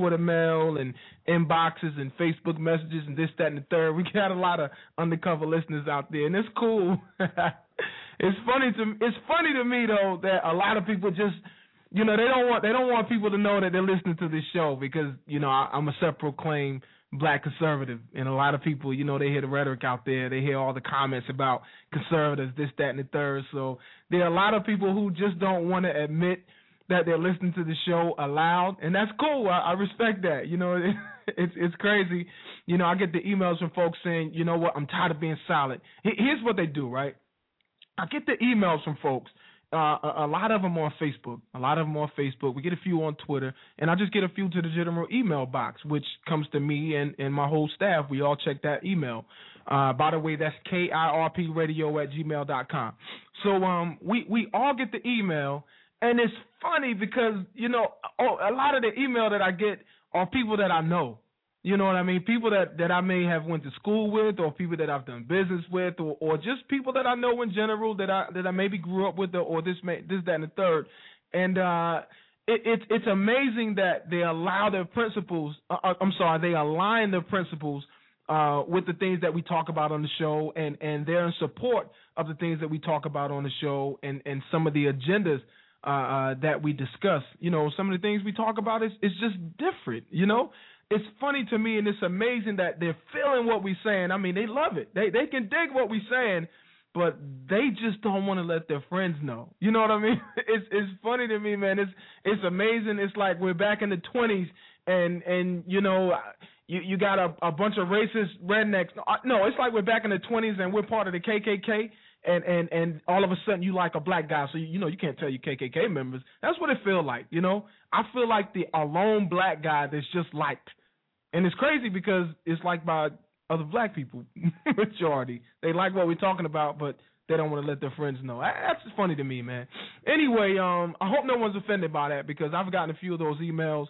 Twitter mail and inboxes and Facebook messages and this, that, and the third. We got a lot of undercover listeners out there, and it's cool. it's funny to it's funny to me though that a lot of people just you know they don't want they don't want people to know that they're listening to this show because you know I, I'm a self-proclaimed black conservative, and a lot of people you know they hear the rhetoric out there, they hear all the comments about conservatives, this, that, and the third. So there are a lot of people who just don't want to admit that they're listening to the show aloud, and that's cool. I, I respect that. You know, it's it's crazy. You know, I get the emails from folks saying, you know what, I'm tired of being silent. Here's what they do, right? I get the emails from folks, uh, a, a lot of them on Facebook. A lot of them on Facebook. We get a few on Twitter, and I just get a few to the general email box, which comes to me and, and my whole staff. We all check that email. Uh, by the way, that's KIRP radio at gmail dot com. So um, we, we all get the email, and it's funny because, you know, oh, a lot of the email that I get are people that I know. You know what I mean? People that, that I may have went to school with, or people that I've done business with, or, or just people that I know in general that I that I maybe grew up with, or, or this may, this that and the third. And uh, it, it's it's amazing that they allow their principles. Uh, uh, I'm sorry, they align their principles uh, with the things that we talk about on the show, and and they're in support of the things that we talk about on the show, and and some of the agendas uh, uh, that we discuss. You know, some of the things we talk about is is just different. You know, it's funny to me, and it's amazing that they're feeling what we're saying. I mean, they love it. They they can dig what we're saying, but they just don't want to let their friends know. You know what I mean? It's it's funny to me, man. It's it's amazing. It's like we're back in the twenties, and and you know. You you got a, a bunch of racist rednecks. No, it's like we're back in the twenties and we're part of the KKK, and and and all of a sudden you like a black guy, so you, you know you can't tell your KKK members. That's what it feel like, you know. I feel like the alone black guy that's just liked, and it's crazy because it's like by other black people majority. They like what we're talking about, but they don't want to let their friends know. That's funny to me, man. Anyway, um, I hope no one's offended by that because I've gotten a few of those emails,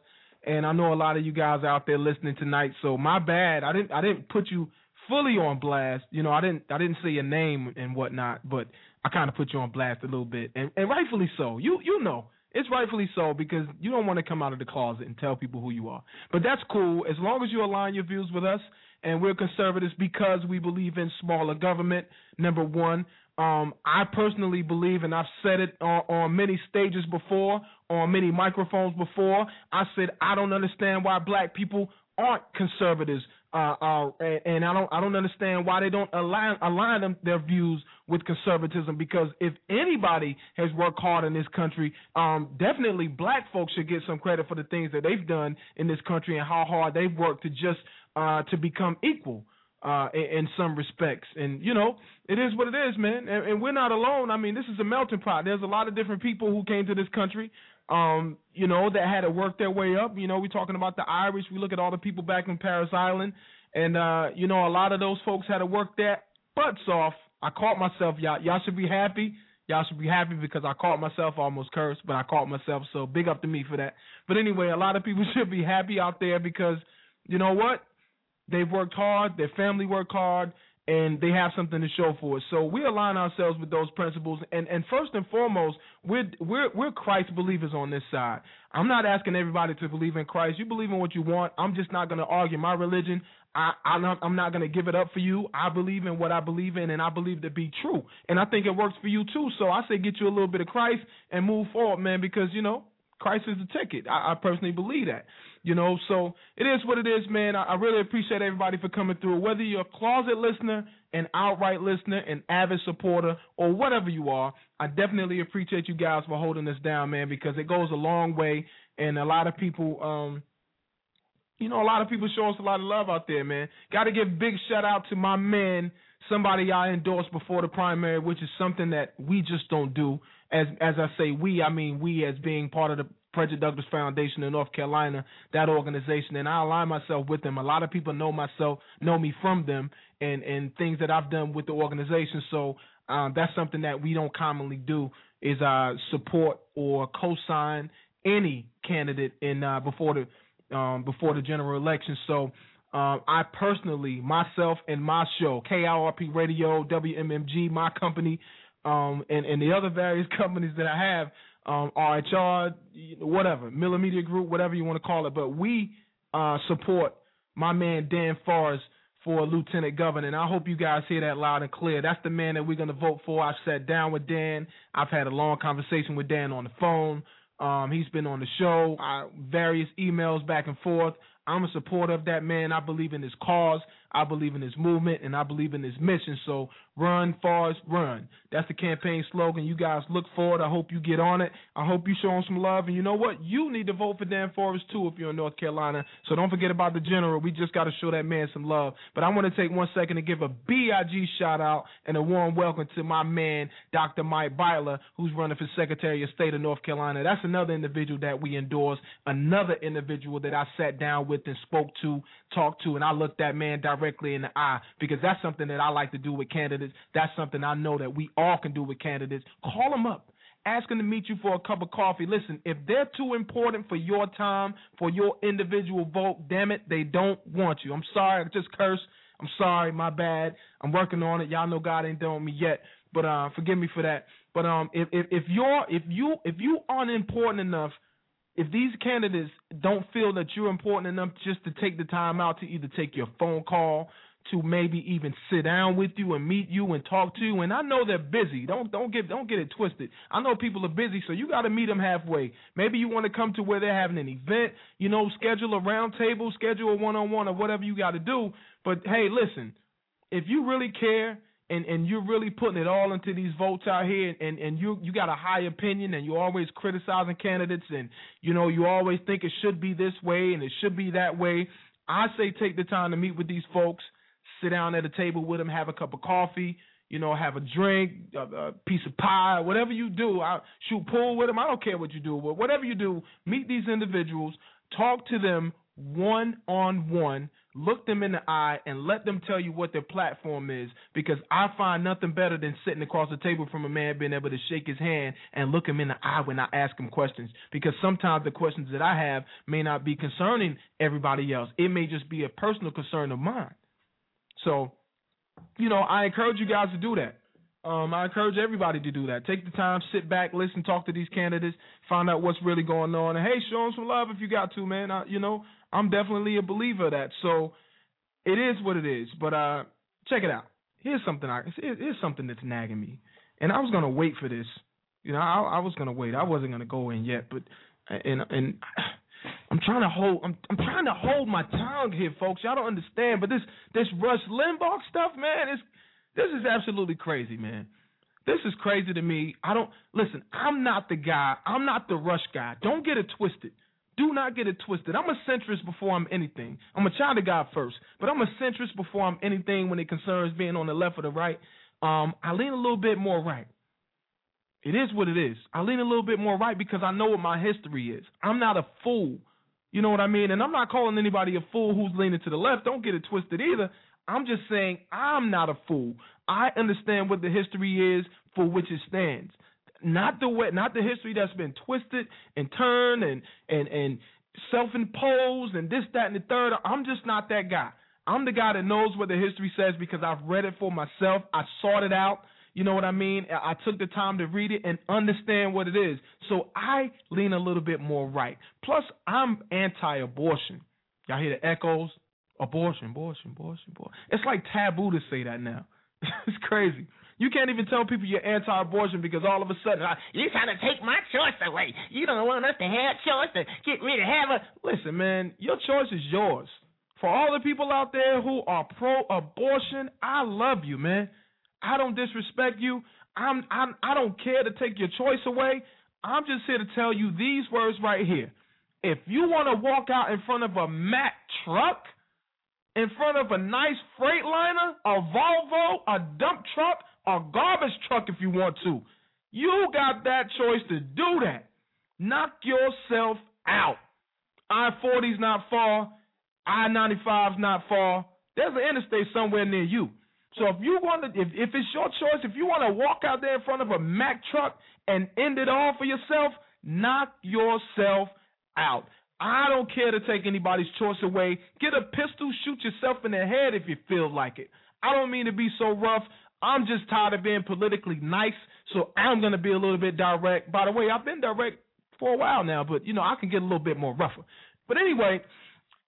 and I know a lot of you guys out there listening tonight. So my bad. I didn't I didn't put you fully on blast. You know, I didn't I didn't say your name and whatnot, but I kind of put you on blast a little bit, and, and rightfully so. You you know. It's rightfully so because you don't want to come out of the closet and tell people who you are. But that's cool as long as you align your views with us and we're conservatives because we believe in smaller government. Number one, um, I personally believe, and I've said it on, on many stages before, on many microphones before. I said I don't understand why black people aren't conservatives, uh, uh, and I don't I don't understand why they don't align align them, their views with conservatism. Because if anybody has worked hard in this country, um, definitely black folks should get some credit for the things that they've done in this country and how hard they've worked to just uh, to become equal uh, in, in, some respects. And you know, it is what it is, man. And, and, we're not alone. I mean, this is a melting pot. There's a lot of different people who came to this country, um, you know, that had to work their way up. You know, we're talking about the Irish. We look at all the people back in Parris Island, and uh, you know, a lot of those folks had to work their butts off. I caught myself, y'all. Y'all should be happy. Y'all should be happy because I caught myself almost cursed, but I caught myself. So big up to me for that. But anyway, a lot of people should be happy out there because you know what? They've worked hard, their family worked hard, and they have something to show for it. So we align ourselves with those principles, and and first and foremost, we're we're we're Christ believers on this side. I'm not asking everybody to believe in Christ. You believe in what you want. I'm just not going to argue my religion. I, I'm not, I'm not going to give it up for you. I believe in what I believe in, and I believe to be true. And I think it works for you too. So I say get you a little bit of Christ and move forward, man, because you know Christ is the ticket. I, I personally believe that. You know, so it is what it is, man. I, I really appreciate everybody for coming through. Whether you're a closet listener, an outright listener, an avid supporter, or whatever you are, I definitely appreciate you guys for holding this down, man, because it goes a long way. And a lot of people, um, you know, a lot of people show us a lot of love out there, man. Got to give big shout out to my man, somebody I endorsed before the primary, which is something that we just don't do. As as I say we, I mean we as being part of the Frederick Douglass Foundation in North Carolina, that organization, and I align myself with them. A lot of people know myself, know me from them, and and things that I've done with the organization. So um, that's something that we don't commonly do is uh, support or co-sign any candidate in uh, before the um, before the general election. So. Um, I personally, myself and my show, KIRP Radio, WMMG, my company, um, and, and the other various companies that I have, um, RHR, whatever, Millimedia Group, whatever you want to call it. But we uh, support my man Dan Forest for lieutenant governor. And I hope you guys hear that loud and clear. That's the man that we're going to vote for. I've sat down with Dan. I've had a long conversation with Dan on the phone. Um, he's been on the show, uh, various emails back and forth. I'm a supporter of that man. I believe in his cause. I believe in his movement and I believe in his mission. So run, Forrest, run. That's the campaign slogan. You guys look forward. I hope you get on it. I hope you show them some love. And you know what? You need to vote for Dan Forest too if you're in North Carolina. So don't forget about the general. We just got to show that man some love. But I want to take one second to give a BIG shout out and a warm welcome to my man, Dr. Mike Beitler, who's running for Secretary of State of North Carolina. That's another individual that we endorse, another individual that I sat down with and spoke to, talked to, and I looked that man directly in the eye because that's something that I like to do with candidates. That's something I know that we all can do with candidates. Call them up. Ask them to meet you for a cup of coffee. Listen, if they're too important for your time, for your individual vote, damn it, they don't want you. I'm sorry, I just cursed. I'm sorry, my bad. I'm working on it. Y'all know God ain't done with me yet, but uh, forgive me for that. But um, if if if you're if you if you aren't important enough, if these candidates don't feel that you're important enough just to take the time out to either take your phone call, to maybe even sit down with you and meet you and talk to you. And I know they're busy. Don't don't get don't get it twisted. I know people are busy, so you got to meet them halfway. Maybe you want to come to where they're having an event. You know, schedule a roundtable, schedule a one on one, or whatever you got to do. But hey, listen, if you really care and and you're really putting it all into these votes out here and and you you got a high opinion and you're always criticizing candidates and you know you always think it should be this way and it should be that way i say take the time to meet with these folks sit down at a table with them have a cup of coffee you know have a drink a, a piece of pie whatever you do i shoot pool with them i don't care what you do but whatever you do meet these individuals talk to them one on one look them in the eye and let them tell you what their platform is because I find nothing better than sitting across the table from a man being able to shake his hand and look him in the eye when I ask him questions because sometimes the questions that I have may not be concerning everybody else. It may just be a personal concern of mine. So, you know, I encourage you guys to do that. Um, I encourage everybody to do that. Take the time, sit back, listen, talk to these candidates, find out what's really going on, and hey, show them some love if you got to, man. I, you know, I'm definitely a believer of that. So it is what it is. But uh, check it out. Here's something I here's something that's nagging me, and I was gonna wait for this. You know, I, I was gonna wait. I wasn't gonna go in yet, but and and I'm trying to hold. I'm I'm trying to hold my tongue here, folks. Y'all don't understand, but this this Rush Limbaugh stuff, man, is this is absolutely crazy, man. This is crazy to me. I don't listen. I'm not the guy. I'm not the Rush guy. Don't get it twisted. Do not get it twisted. I'm a centrist before I'm anything. I'm a child of God first, but I'm a centrist before I'm anything when it concerns being on the left or the right. Um, I lean a little bit more right. It is what it is. I lean a little bit more right because I know what my history is. I'm not a fool. You know what I mean? And I'm not calling anybody a fool who's leaning to the left. Don't get it twisted either. I'm just saying I'm not a fool. I understand what the history is for which it stands not the way, not the history that's been twisted and turned and and and self-imposed and this, that, and the third. I'm just not that guy. I'm the guy that knows what the history says because I've read it for myself. I sought it out. You know what I mean? I took the time to read it and understand what it is. So I lean a little bit more right. Plus, I'm anti-abortion. Y'all hear the echoes? Abortion, abortion, abortion, abortion. It's like taboo to say that now. it's crazy. You can't even tell people you're anti-abortion because all of a sudden you're trying to take my choice away. You don't want us to have choice to get me to have a. Listen, man, your choice is yours. For all the people out there who are pro-abortion, I love you, man. I don't disrespect you. I'm, I'm I don't care to take your choice away. I'm just here to tell you these words right here. If you want to walk out in front of a Mack truck, in front of a nice Freightliner, a Volvo, a dump truck, a garbage truck if you want to. You got that choice to do that. Knock yourself out. I 40's not far. I 95's not far. There's an interstate somewhere near you. So if you want to, if, if it's your choice, if you want to walk out there in front of a Mack truck and end it all for yourself, knock yourself out. I don't care to take anybody's choice away. Get a pistol, shoot yourself in the head if you feel like it. I don't mean to be so rough. I'm just tired of being politically nice, so I'm going to be a little bit direct. By the way, I've been direct for a while now, but you know I can get a little bit more rougher. But anyway,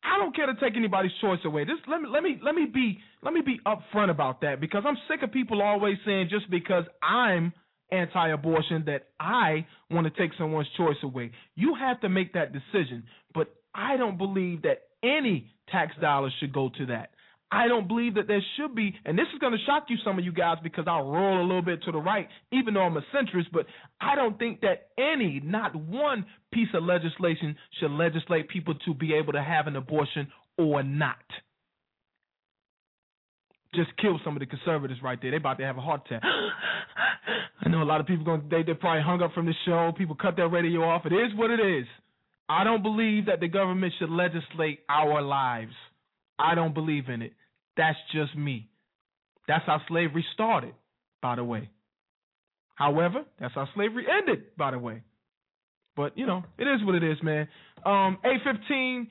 I don't care to take anybody's choice away. Just let me let me let me be let me be upfront about that because I'm sick of people always saying just because I'm anti-abortion that I want to take someone's choice away. You have to make that decision, but I don't believe that any tax dollars should go to that. I don't believe that there should be, and this is going to shock you, some of you guys, because I'll roll a little bit to the right, even though I'm a centrist, but I don't think that any, not one piece of legislation should legislate people to be able to have an abortion or not. Just kill some of the conservatives right there. They about to have a heart attack. I know a lot of people going they they probably hung up from the show. People cut their radio off. It is what it is. I don't believe that the government should legislate our lives. I don't believe in it. That's just me. That's how slavery started, by the way. However, that's how slavery ended, by the way. But, you know, it is what it is, man. Um, 815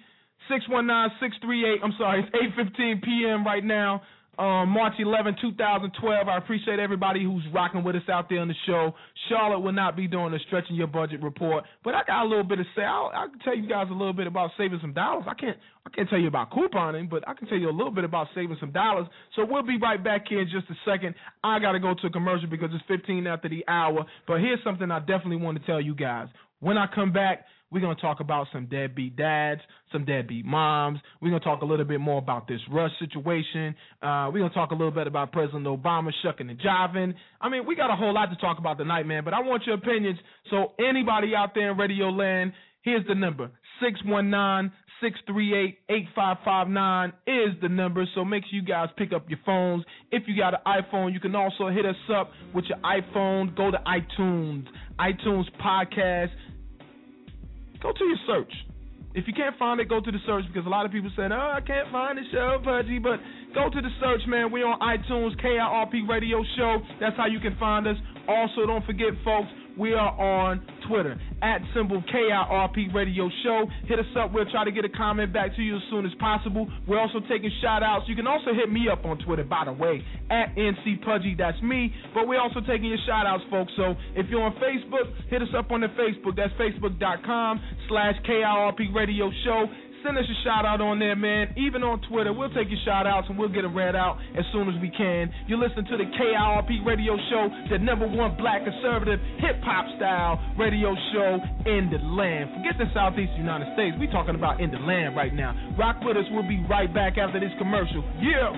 619 638. I'm sorry, it's 815 p.m. right now um, March 11, 2012. I appreciate everybody who's rocking with us out there on the show. Charlotte will not be doing a stretching your budget report, but I got a little bit to say. I'll, I can tell you guys a little bit about saving some dollars. I can't I can't tell you about couponing, but I can tell you a little bit about saving some dollars. So we'll be right back here in just a second. I got to go to a commercial because it's 15 after the hour. But here's something I definitely want to tell you guys. When I come back, we're going to talk about some deadbeat dads, some deadbeat moms. We're going to talk a little bit more about this rush situation. Uh, we're going to talk a little bit about President Obama shucking and jiving. I mean, we got a whole lot to talk about tonight, man, but I want your opinions. So, anybody out there in radio land, here's the number 619 638 8559 is the number. So make sure you guys pick up your phones. If you got an iPhone, you can also hit us up with your iPhone. Go to iTunes, iTunes Podcast go to your search. If you can't find it, go to the search because a lot of people saying, "Oh, I can't find the show, Pudgy." But go to the search, man. We're on iTunes, KIRP Radio Show. That's how you can find us. Also, don't forget, folks, we are on Twitter at symbol KIRP Radio Show. Hit us up. We'll try to get a comment back to you as soon as possible. We're also taking shout outs. You can also hit me up on Twitter, by the way, at NC Pudgy. That's me. But we're also taking your shout outs, folks. So if you're on Facebook, hit us up on the Facebook. That's facebook.com slash KIRP Radio Show. Send us a shout out on there, man. Even on Twitter, we'll take your shout outs and we'll get them read out as soon as we can. You listen to the KIRP radio show, the number one black conservative hip hop style radio show in the land. Forget the Southeast United States. We're talking about in the land right now. Rock with us. We'll be right back after this commercial. Yeah.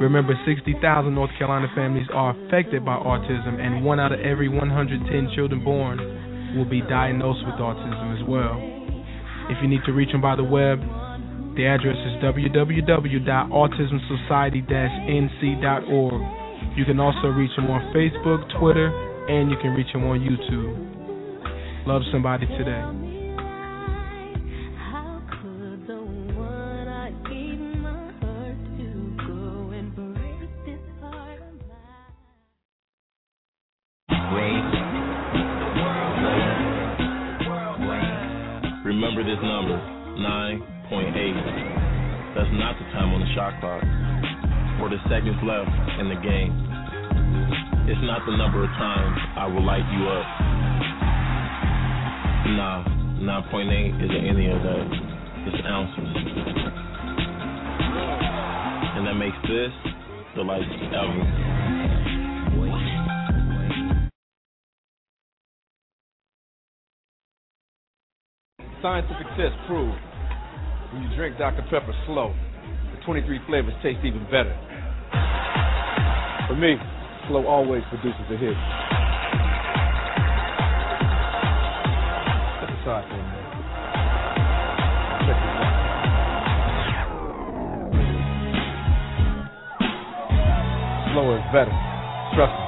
Remember, 60,000 North Carolina families are affected by autism, and one out of every 110 children born will be diagnosed with autism as well. If you need to reach them by the web, the address is www.autismsociety-nc.org. You can also reach them on Facebook, Twitter, and you can reach them on YouTube. Love somebody today. Number, 9.8. That's not the time on the shot clock or the seconds left in the game. It's not the number of times I will light you up. Nah, 9.8 isn't any of that. It's ounces. And that makes this the lightest ever. Scientific tests prove when you drink Dr. Pepper slow, the 23 flavors taste even better. For me, slow always produces a hit. Step aside for a minute. Slower is better. Trust me.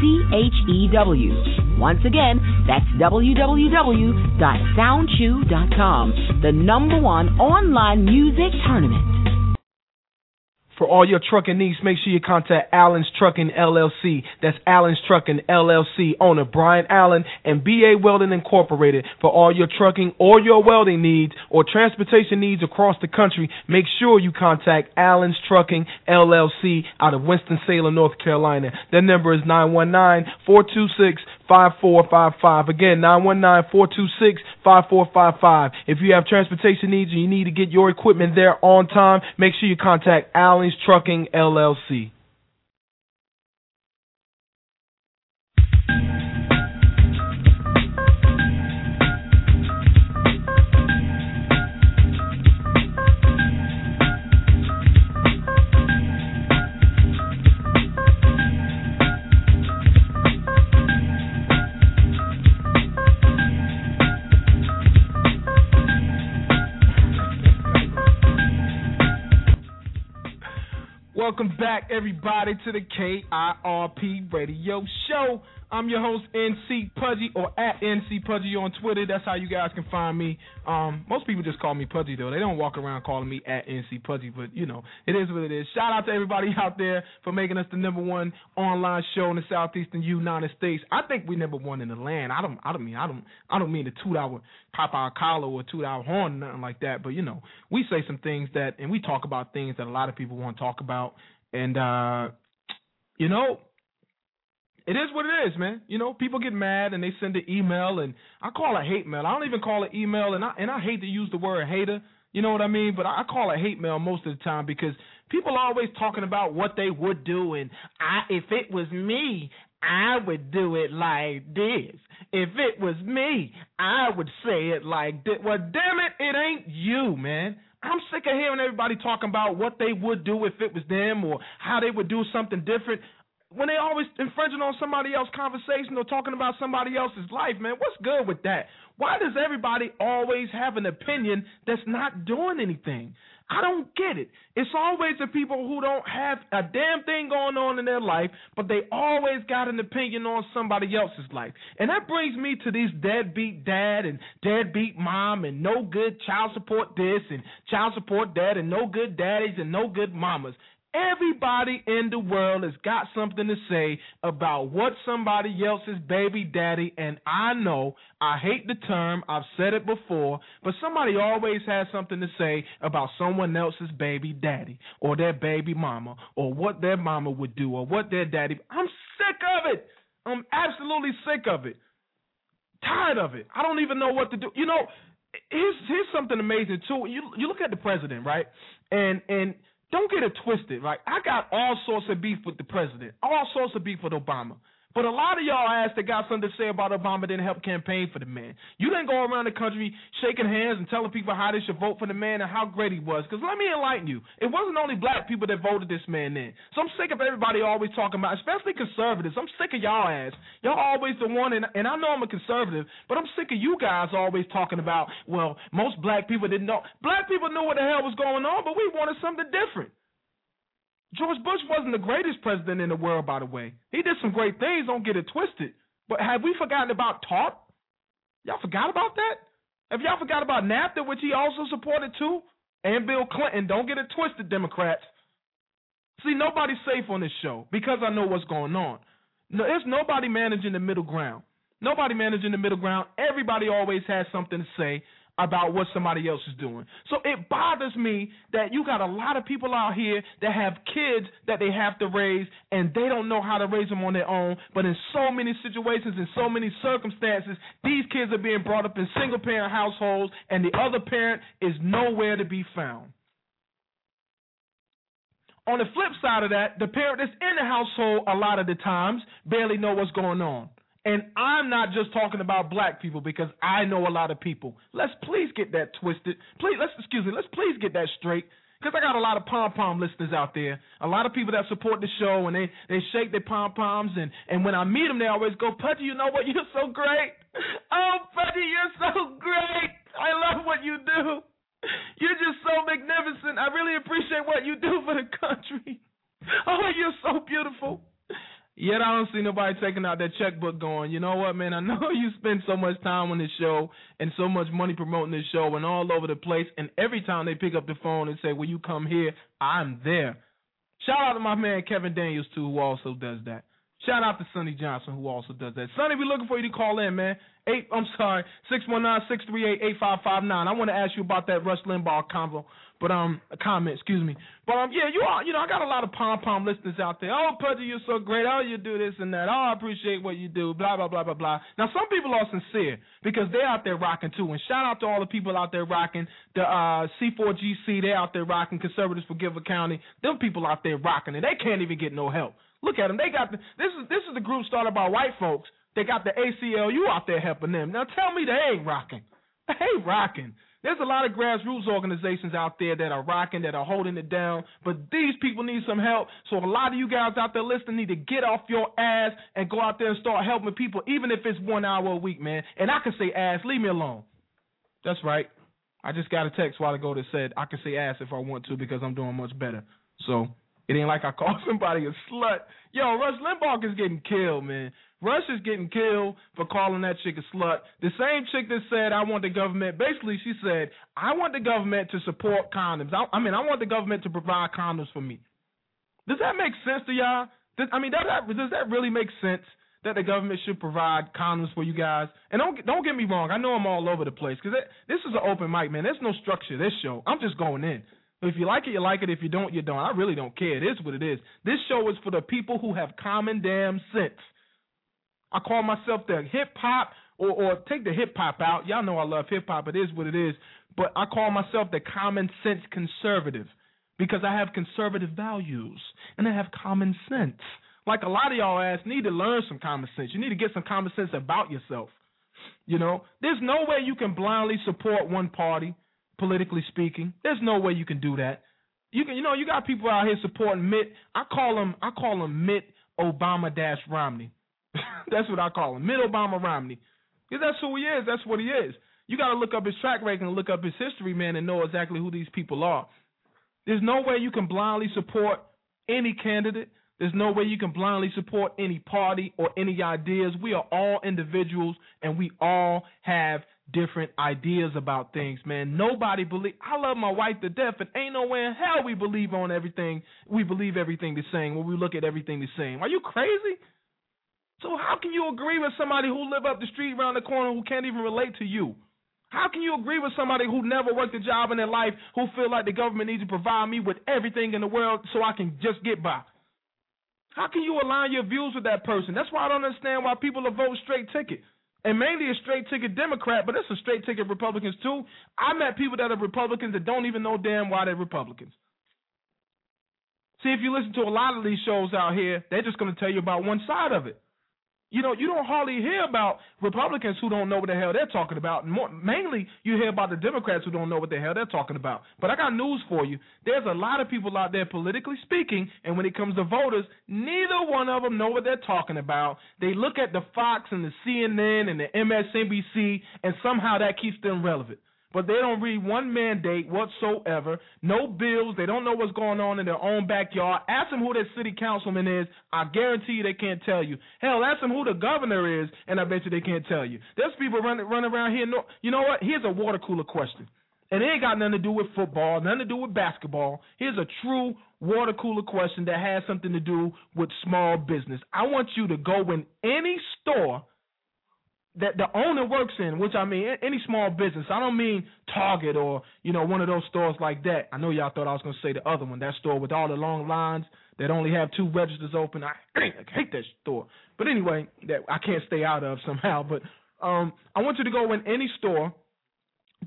C H E W. Once again, that's www.soundchew.com, the number one online music tournament. For all your trucking needs, make sure you contact Allen's Trucking LLC. That's Allen's Trucking LLC, owner Brian Allen and BA Welding Incorporated. For all your trucking or your welding needs or transportation needs across the country, make sure you contact Allen's Trucking LLC out of Winston-Salem, North Carolina. Their number is 919 426 5455. Again, 919-426-5455. If you have transportation needs and you need to get your equipment there on time, make sure you contact Allen's Trucking LLC. Welcome back, everybody, to the KIRP Radio Show. I'm your host, NC Pudgy, or at NC Pudgy on Twitter. That's how you guys can find me. Um, most people just call me Pudgy, though. They don't walk around calling me at NC Pudgy, but you know, it is what it is. Shout out to everybody out there for making us the number one online show in the southeastern United States. I think we number one in the land. I don't, I don't mean, I don't, I don't mean to toot our pop our collar or toot our horn, or nothing like that. But you know, we say some things that, and we talk about things that a lot of people want to talk about, and uh, you know, it is what it is, man. You know, people get mad and they send an email, and I call it hate mail. I don't even call it email, and I and I hate to use the word hater. You know what I mean? But I call it hate mail most of the time because people are always talking about what they would do, and I if it was me, I would do it like this. If it was me, I would say it like this. Well, damn it, it ain't you, man. I'm sick of hearing everybody talking about what they would do if it was them or how they would do something different when they always infringing on somebody else's conversation or talking about somebody else's life, man, what's good with that? Why does everybody always have an opinion that's not doing anything? I don't get it. It's always the people who don't have a damn thing going on in their life, but they always got an opinion on somebody else's life. And that brings me to these deadbeat dad and deadbeat mom and no good child support this and child support that and no good daddies and no good mamas. Everybody in the world has got something to say about what somebody else's baby daddy, and I know I hate the term, I've said it before, but somebody always has something to say about someone else's baby daddy or their baby mama or what their mama would do or what their daddy. I'm sick of it. I'm absolutely sick of it. Tired of it. I don't even know what to do. You know, here's here's something amazing too. You you look at the president, right? And and don't get it twisted. right? I got all sorts of beef with the president, all sorts of beef with Obama. But a lot of y'all ass that got something to say about Obama didn't help campaign for the man. You didn't go around the country shaking hands and telling people how they should vote for the man and how great he was. Because let me enlighten you, it wasn't only black people that voted this man in. So I'm sick of everybody always talking about, especially conservatives. I'm sick of y'all ass. Y'all always the one, and, and I know I'm a conservative, but I'm sick of you guys always talking about, well, most black people didn't know. Black people knew what the hell was going on, but we wanted something different. George Bush wasn't the greatest president in the world, by the way. He did some great things, don't get it twisted. But have we forgotten about TARP? Y'all forgot about that? Have y'all forgot about NAFTA, which he also supported too? And Bill Clinton. Don't get it twisted, Democrats. See, nobody's safe on this show because I know what's going on. No, there's nobody managing the middle ground. Nobody managing the middle ground. Everybody always has something to say about what somebody else is doing. So it bothers me that you got a lot of people out here that have kids that they have to raise and they don't know how to raise them on their own. But in so many situations, in so many circumstances, these kids are being brought up in single parent households and the other parent is nowhere to be found. On the flip side of that, the parent that's in the household a lot of the times barely know what's going on. And I'm not just talking about black people because I know a lot of people. Let's please get that twisted. Please, let's excuse me. Let's please get that straight. Because I got a lot of pom pom listeners out there, a lot of people that support the show, and they they shake their pom poms, and and when I meet them, they always go, "Pudgy, you know what? You're so great. Oh, Pudgy, you're so great. I love what you do. You're just so magnificent. I really appreciate what you do for the country. Oh, you're so beautiful." Yet I don't see nobody taking out that checkbook going, you know what, man, I know you spend so much time on this show and so much money promoting this show and all over the place, and every time they pick up the phone and say, Will you come here? I'm there. Shout out to my man Kevin Daniels too, who also does that. Shout out to Sonnie Johnson, who also does that. Sonnie, we're looking for you to call in, man. Eight, I'm sorry, six one nine six three eight eight five five nine. I want to ask you about that Rush Limbaugh convo but um, a comment, excuse me. But um, yeah, you are, you know, I got a lot of pom pom listeners out there. Oh, Pudgy, you're so great. Oh, you do this and that. Oh, I appreciate what you do. Blah blah blah blah blah. Now, some people are sincere because they're out there rocking too. And shout out to all the people out there rocking the uh C4GC. They're out there rocking Conservatives for Guilford County. Them people out there rocking, and they can't even get no help. Look at them. They got the, this is this is the group started by white folks. They got the ACLU out there helping them. Now tell me they ain't rocking. They ain't rocking. There's a lot of grassroots organizations out there that are rocking, that are holding it down, but these people need some help. So a lot of you guys out there listening need to get off your ass and go out there and start helping people, even if it's one hour a week, man. And I can say ass, leave me alone. That's right. I just got a text while ago that said I can say ass if I want to because I'm doing much better. So it ain't like I call somebody a slut. Yo, Rush Limbaugh is getting killed, man. Rush is getting killed for calling that chick a slut. The same chick that said, I want the government, basically, she said, I want the government to support condoms. I, I mean, I want the government to provide condoms for me. Does that make sense to y'all? Does, I mean, does that, does that really make sense that the government should provide condoms for you guys? And don't don't get me wrong, I know I'm all over the place because this is an open mic, man. There's no structure. This show, I'm just going in. If you like it, you like it. If you don't, you don't. I really don't care. It is what it is. This show is for the people who have common damn sense. I call myself the hip hop, or, or take the hip hop out. Y'all know I love hip hop. It is what it is. But I call myself the common sense conservative because I have conservative values and I have common sense. Like a lot of y'all ass need to learn some common sense. You need to get some common sense about yourself. You know, there's no way you can blindly support one party, politically speaking. There's no way you can do that. You can, you know, you got people out here supporting Mitt. I call him, I call him Mitt Obama dash Romney. that's what I call him, Mitt Obama Romney. Because that's who he is. That's what he is. You got to look up his track record and look up his history, man, and know exactly who these people are. There's no way you can blindly support any candidate. There's no way you can blindly support any party or any ideas. We are all individuals and we all have different ideas about things, man. Nobody believe I love my wife to death and ain't no way in hell we believe on everything we believe everything the same when we look at everything the same. Are you crazy? So how can you agree with somebody who live up the street around the corner who can't even relate to you? How can you agree with somebody who never worked a job in their life who feel like the government needs to provide me with everything in the world so I can just get by? How can you align your views with that person? That's why I don't understand why people voting straight ticket. And mainly a straight ticket Democrat, but it's a straight ticket Republicans too. I met people that are Republicans that don't even know damn why they're Republicans. See, if you listen to a lot of these shows out here, they're just going to tell you about one side of it. You know, you don't hardly hear about Republicans who don't know what the hell they're talking about. More, mainly, you hear about the Democrats who don't know what the hell they're talking about. But I got news for you. There's a lot of people out there, politically speaking, and when it comes to voters, neither one of them know what they're talking about. They look at the Fox and the CNN and the MSNBC, and somehow that keeps them relevant but they don't read one mandate whatsoever, no bills. They don't know what's going on in their own backyard. Ask them who their city councilman is. I guarantee you they can't tell you. Hell, ask them who the governor is, and I bet you they can't tell you. There's people running running around here. You know what? Here's a water cooler question. And it ain't got nothing to do with football, nothing to do with basketball. Here's a true water cooler question that has something to do with small business. I want you to go in any store that the owner works in, which I mean any small business. I don't mean Target or you know one of those stores like that. I know y'all thought I was gonna say the other one, that store with all the long lines that only have two registers open. I hate, that store. But anyway, that I can't stay out of somehow. But um, I want you to go in any store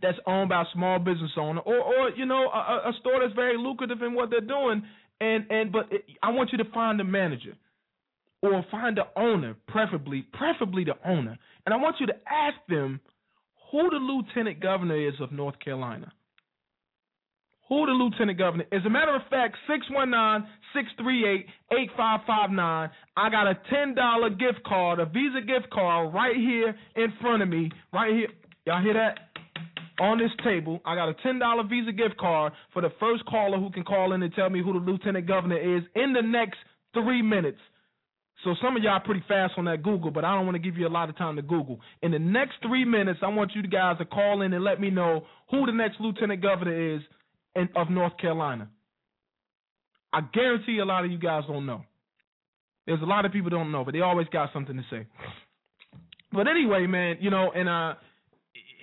that's owned by a small business owner, or or you know a, a- a store that's very lucrative in what they're doing, and and but it, I want you to find the manager or find the owner, preferably preferably the owner, and I want you to ask them who the lieutenant governor is of North Carolina. Who the lieutenant governor? As a matter of fact, 619-638-8559. I got a $10 gift card, a Visa gift card right here in front of me. Right here. Y'all hear that? On this table, I got a $10 Visa gift card for the first caller who can call in and tell me who the lieutenant governor is in the next three minutes. So some of y'all are pretty fast on that Google, but I don't want to give you a lot of time to Google. In the next three minutes, I want you guys to call in and let me know who the next lieutenant governor is in, of North Carolina. I guarantee a lot of you guys don't know. There's a lot of people don't know, but they always got something to say. But anyway, man, you know, and uh,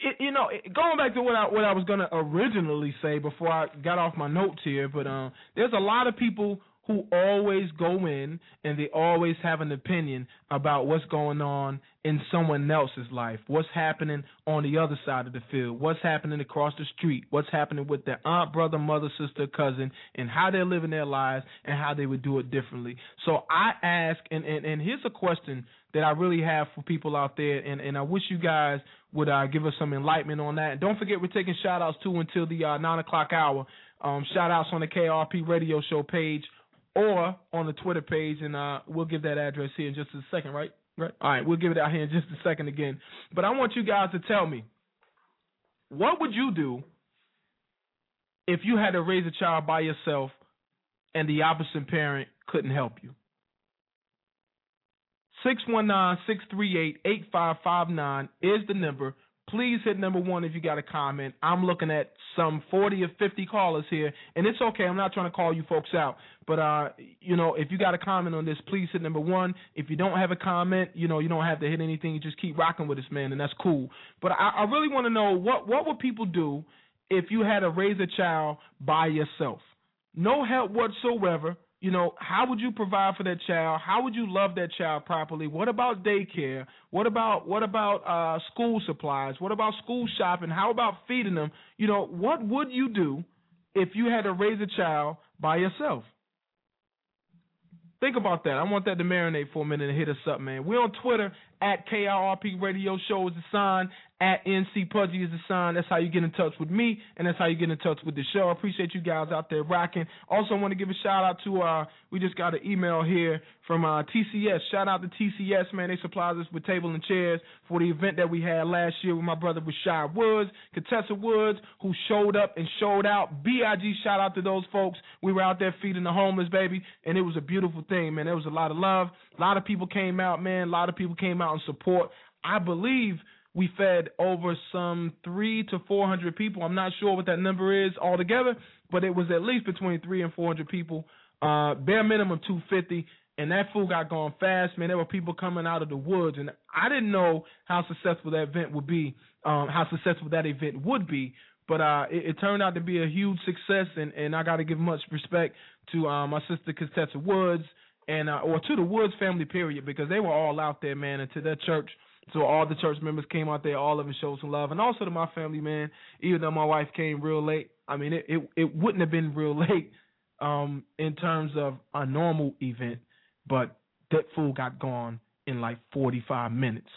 it, you know, going back to what I what I was gonna originally say before I got off my notes here, but um, there's a lot of people who always go in and they always have an opinion about what's going on in someone else's life, what's happening on the other side of the field, what's happening across the street, what's happening with their aunt, brother, mother, sister, cousin, and how they're living their lives and how they would do it differently. So I ask, and, and, and here's a question that I really have for people out there, and, and I wish you guys would uh, give us some enlightenment on that. And don't forget, we're taking shout outs too until the uh, 9 o'clock hour. Um, shout outs on the KIRP radio show page or on the Twitter page, and uh, we'll give that address here in just a second, right? Right. All right, we'll give it out here in just a second again. But I want you guys to tell me, what would you do if you had to raise a child by yourself and the opposite parent couldn't help you? 619-638-8559 is the number. Please hit number one if you got a comment. I'm looking at some 40 or 50 callers here, and it's okay. I'm not trying to call you folks out, but uh, you know, if you got a comment on this, please hit number one. If you don't have a comment, you know, you don't have to hit anything. You just keep rocking with us, man, and that's cool. But I, I really want to know what what would people do if you had to raise a child by yourself, no help whatsoever. You know, how would you provide for that child? How would you love that child properly? What about daycare? What about what about uh school supplies? What about school shopping? How about feeding them? You know, what would you do if you had to raise a child by yourself? Think about that. I want that to marinate for a minute and hit us up, man. We're on Twitter at KIRP Radio Show is the sign, at NC Pudgy is the sign. That's how you get in touch with me, and that's how you get in touch with the show. I appreciate you guys out there rocking. Also, want to give a shout out to uh, we just got an email here from uh, TCS. Shout out to TCS, man. They supplied us with table and chairs for the event that we had last year with my brother Rashad Woods, Contessa Woods, who showed up and showed out. BIG, shout out to those folks. We were out there feeding the homeless, baby, and it was a beautiful thing, man. There was a lot of love. A lot of people came out, man. A lot of people came out in support. I believe we fed over some three to four hundred people. I'm not sure what that number is altogether, but it was at least between three and four hundred people. Uh, bare minimum two fifty, and that food got gone fast. Man, there were people coming out of the woods, and I didn't know how successful that event would be. Um, how successful that event would be. But uh, it, it turned out to be a huge success, and, and I got to give much respect to uh, my sister Contessa Woods, and uh, or to the Woods family, period, because they were all out there, man, and to their church. So all the church members came out there, all of them showed some love, and also to my family, man. Even though my wife came real late, I mean, it it, it wouldn't have been real late um, in terms of a normal event, but that fool got gone in like 45 minutes.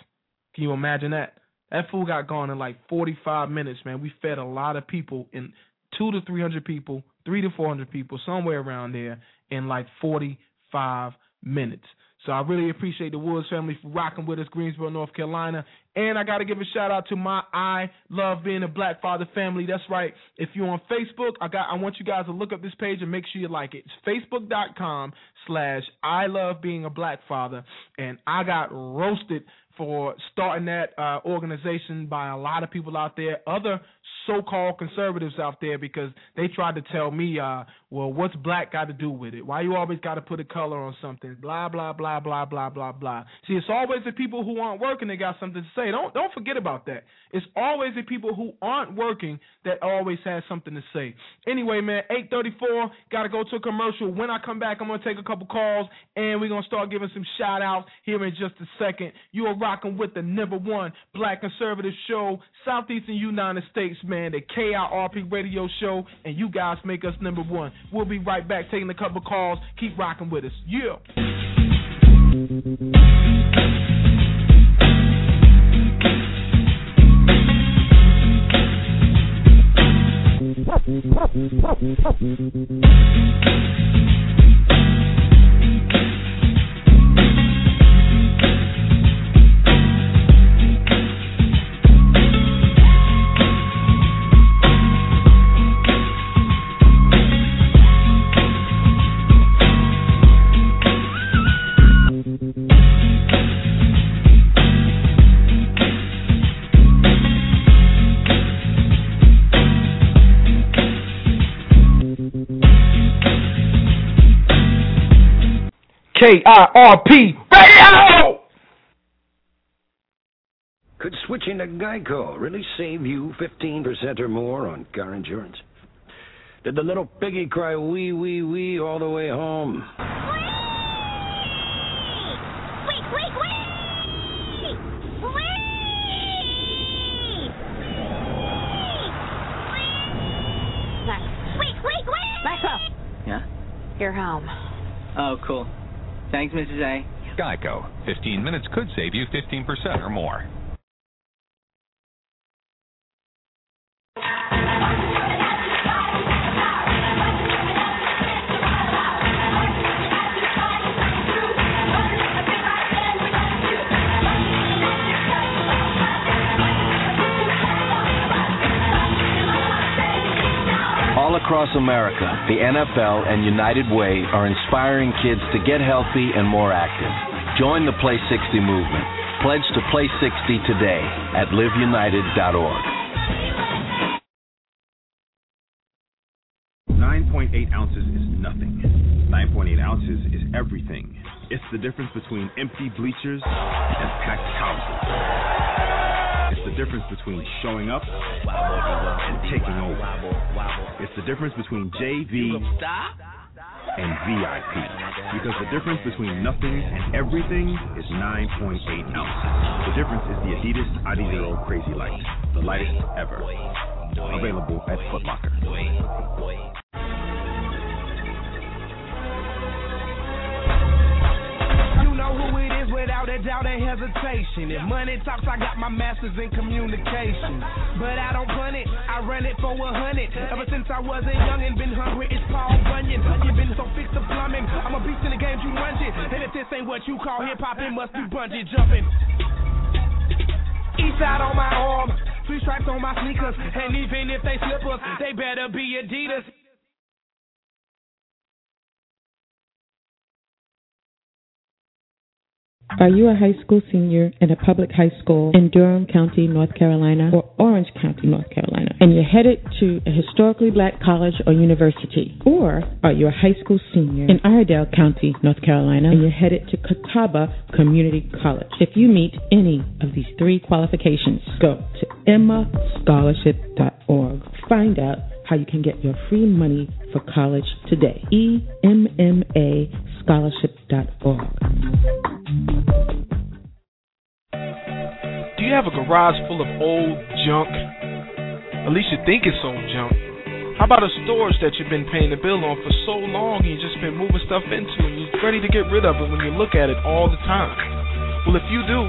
Can you imagine that? That fool got gone in like 45 minutes, man. We fed a lot of people in two to 300 people, three to 400 people, somewhere around there in like 45 minutes. So I really appreciate the Woods family for rocking with us, Greensboro, North Carolina. And I got to give a shout out to my I Love Being a Black Father family. That's right. If you're on Facebook, I got I want you guys to look up this page and make sure you like it. It's facebook.com slash I Love Being a Black Father. And I got roasted for starting that uh, organization by a lot of people out there, other so-called conservatives out there, because they tried to tell me uh, Well, what's black got to do with it? Why you always got to put a color on something? Blah blah blah blah blah blah blah. See, it's always the people who aren't working that got something to say. Don't don't forget about that. It's always the people who aren't working that always has something to say. Anyway, man, 8:34. Got to go to a commercial. When I come back, I'm gonna take a couple calls and we're gonna start giving some shout outs here in just a second. You are rocking with the number one black conservative show, Southeastern United States, man, the KIRP radio show, and you guys make us number one. We'll be right back taking a couple calls. Keep rocking with us. Yeah. KIRP Radio! Could switching to Geico really save you 15% or more on car insurance? Did the little piggy cry wee, wee, wee all the way home? Maxwell, Yeah? you're home. Oh, cool. Thanks, Mrs. A. Geico. 15 minutes could save you 15% or more. Across America, the NFL and United Way are inspiring kids to get healthy and more active. Join the Play 60 movement. Pledge to Play 60 today at liveunited.org. 9.8 ounces is nothing. 9.8 ounces is everything. It's the difference between empty bleachers and packed houses. It's the difference between showing up and taking over. It's the difference between JV and VIP. Because the difference between nothing and everything is 9.8 ounces. The difference is the Adidas Adizero Crazy Light, the lightest ever. Available at Foot Locker. Who it is without a doubt and hesitation. If money talks, I got my masters in communication. But I don't punt it, I run it for a hundred. Ever since I was a young and been hungry, it's Paul Bunyan. You've been so fixed to plumbing. I'm a beast in the game, you run it. And if this ain't what you call hip hop, it must be bungee jumping. East side on my arm, three stripes on my sneakers. And even if they slippers, they better be Adidas. Are you a high school senior in a public high school in Durham County, North Carolina, or Orange County, North Carolina, and you're headed to a historically black college or university? Or are you a high school senior in Iredell County, North Carolina, and you're headed to Catawba Community College? If you meet any of these three qualifications, go to emmascholarship.org. Find out how you can get your free money for college today. E EMMA scholarship.org. Do you have a garage full of old junk? At least you think it's old junk. How about a storage that you've been paying the bill on for so long and you've just been moving stuff into and you're ready to get rid of it when you look at it all the time? Well, if you do,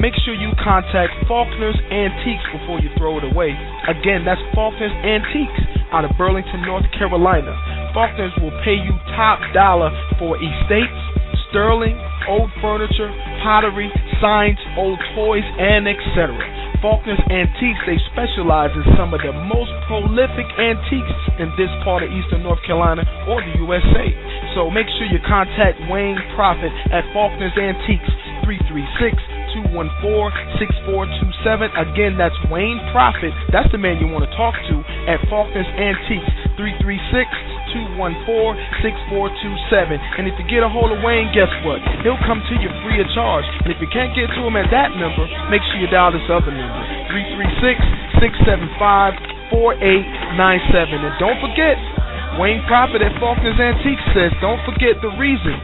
make sure you contact Faulkner's Antiques before you throw it away. Again, that's Faulkner's Antiques out of Burlington, North Carolina. Faulkner's will pay you top dollar for estates, sterling, old furniture, pottery, signs, old toys, and etc. Faulkner's Antiques, they specialize in some of the most prolific antiques in this part of Eastern North Carolina or the USA. So make sure you contact Wayne Prophet at Faulkner's Antiques, 336 214-6427. Again, that's Wayne Prophet. That's the man you want to talk to at Faulkner's Antiques, 336-214-6427. And if you get a hold of Wayne, guess what? He'll come to you free of charge. And if you can't get to him at that number, make sure you dial this other number, 336-675-4897. And don't forget, Wayne Prophet at Faulkner's Antiques says, don't forget the reason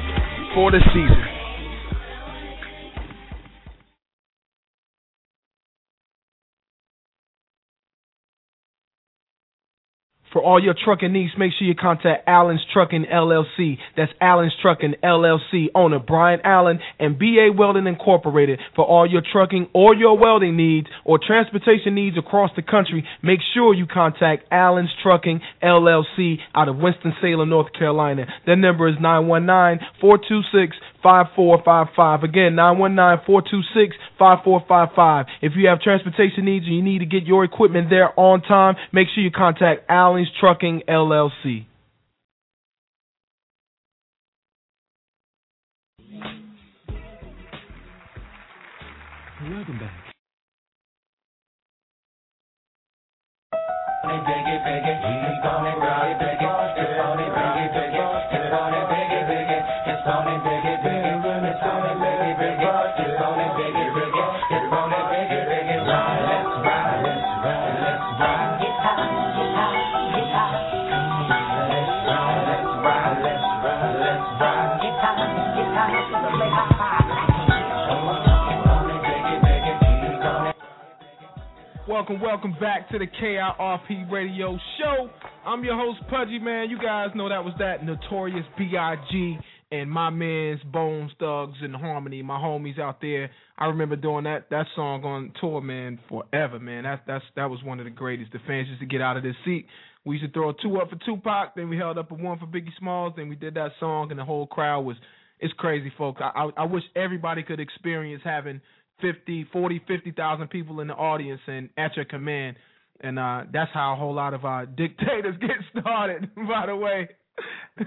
for the season. For all your trucking needs, make sure you contact Allen's Trucking LLC. That's Allen's Trucking LLC, owner Brian Allen and BA Welding Incorporated. For all your trucking or your welding needs or transportation needs across the country, make sure you contact Allen's Trucking LLC out of Winston-Salem, North Carolina. Their number is 919 426 5455. Again, 919 426 5455. If you have transportation needs and you need to get your equipment there on time, make sure you contact Allen's Trucking LLC. Welcome back. Welcome, welcome back to the KIRP Radio Show. I'm your host, Pudgy Man. You guys know that was that notorious B.I.G. and my man's Bones Thugs and Harmony, my homies out there. I remember doing that that song on tour, man, forever, man. That that's that was one of the greatest. The fans used to get out of their seat. We used to throw two up for Tupac, then we held up a one for Biggie Smalls, then we did that song, and the whole crowd was. It's crazy, folks. I I, I wish everybody could experience having 50, 40, 50,000 people in the audience and at your command. And uh, that's how a whole lot of our dictators get started, by the way.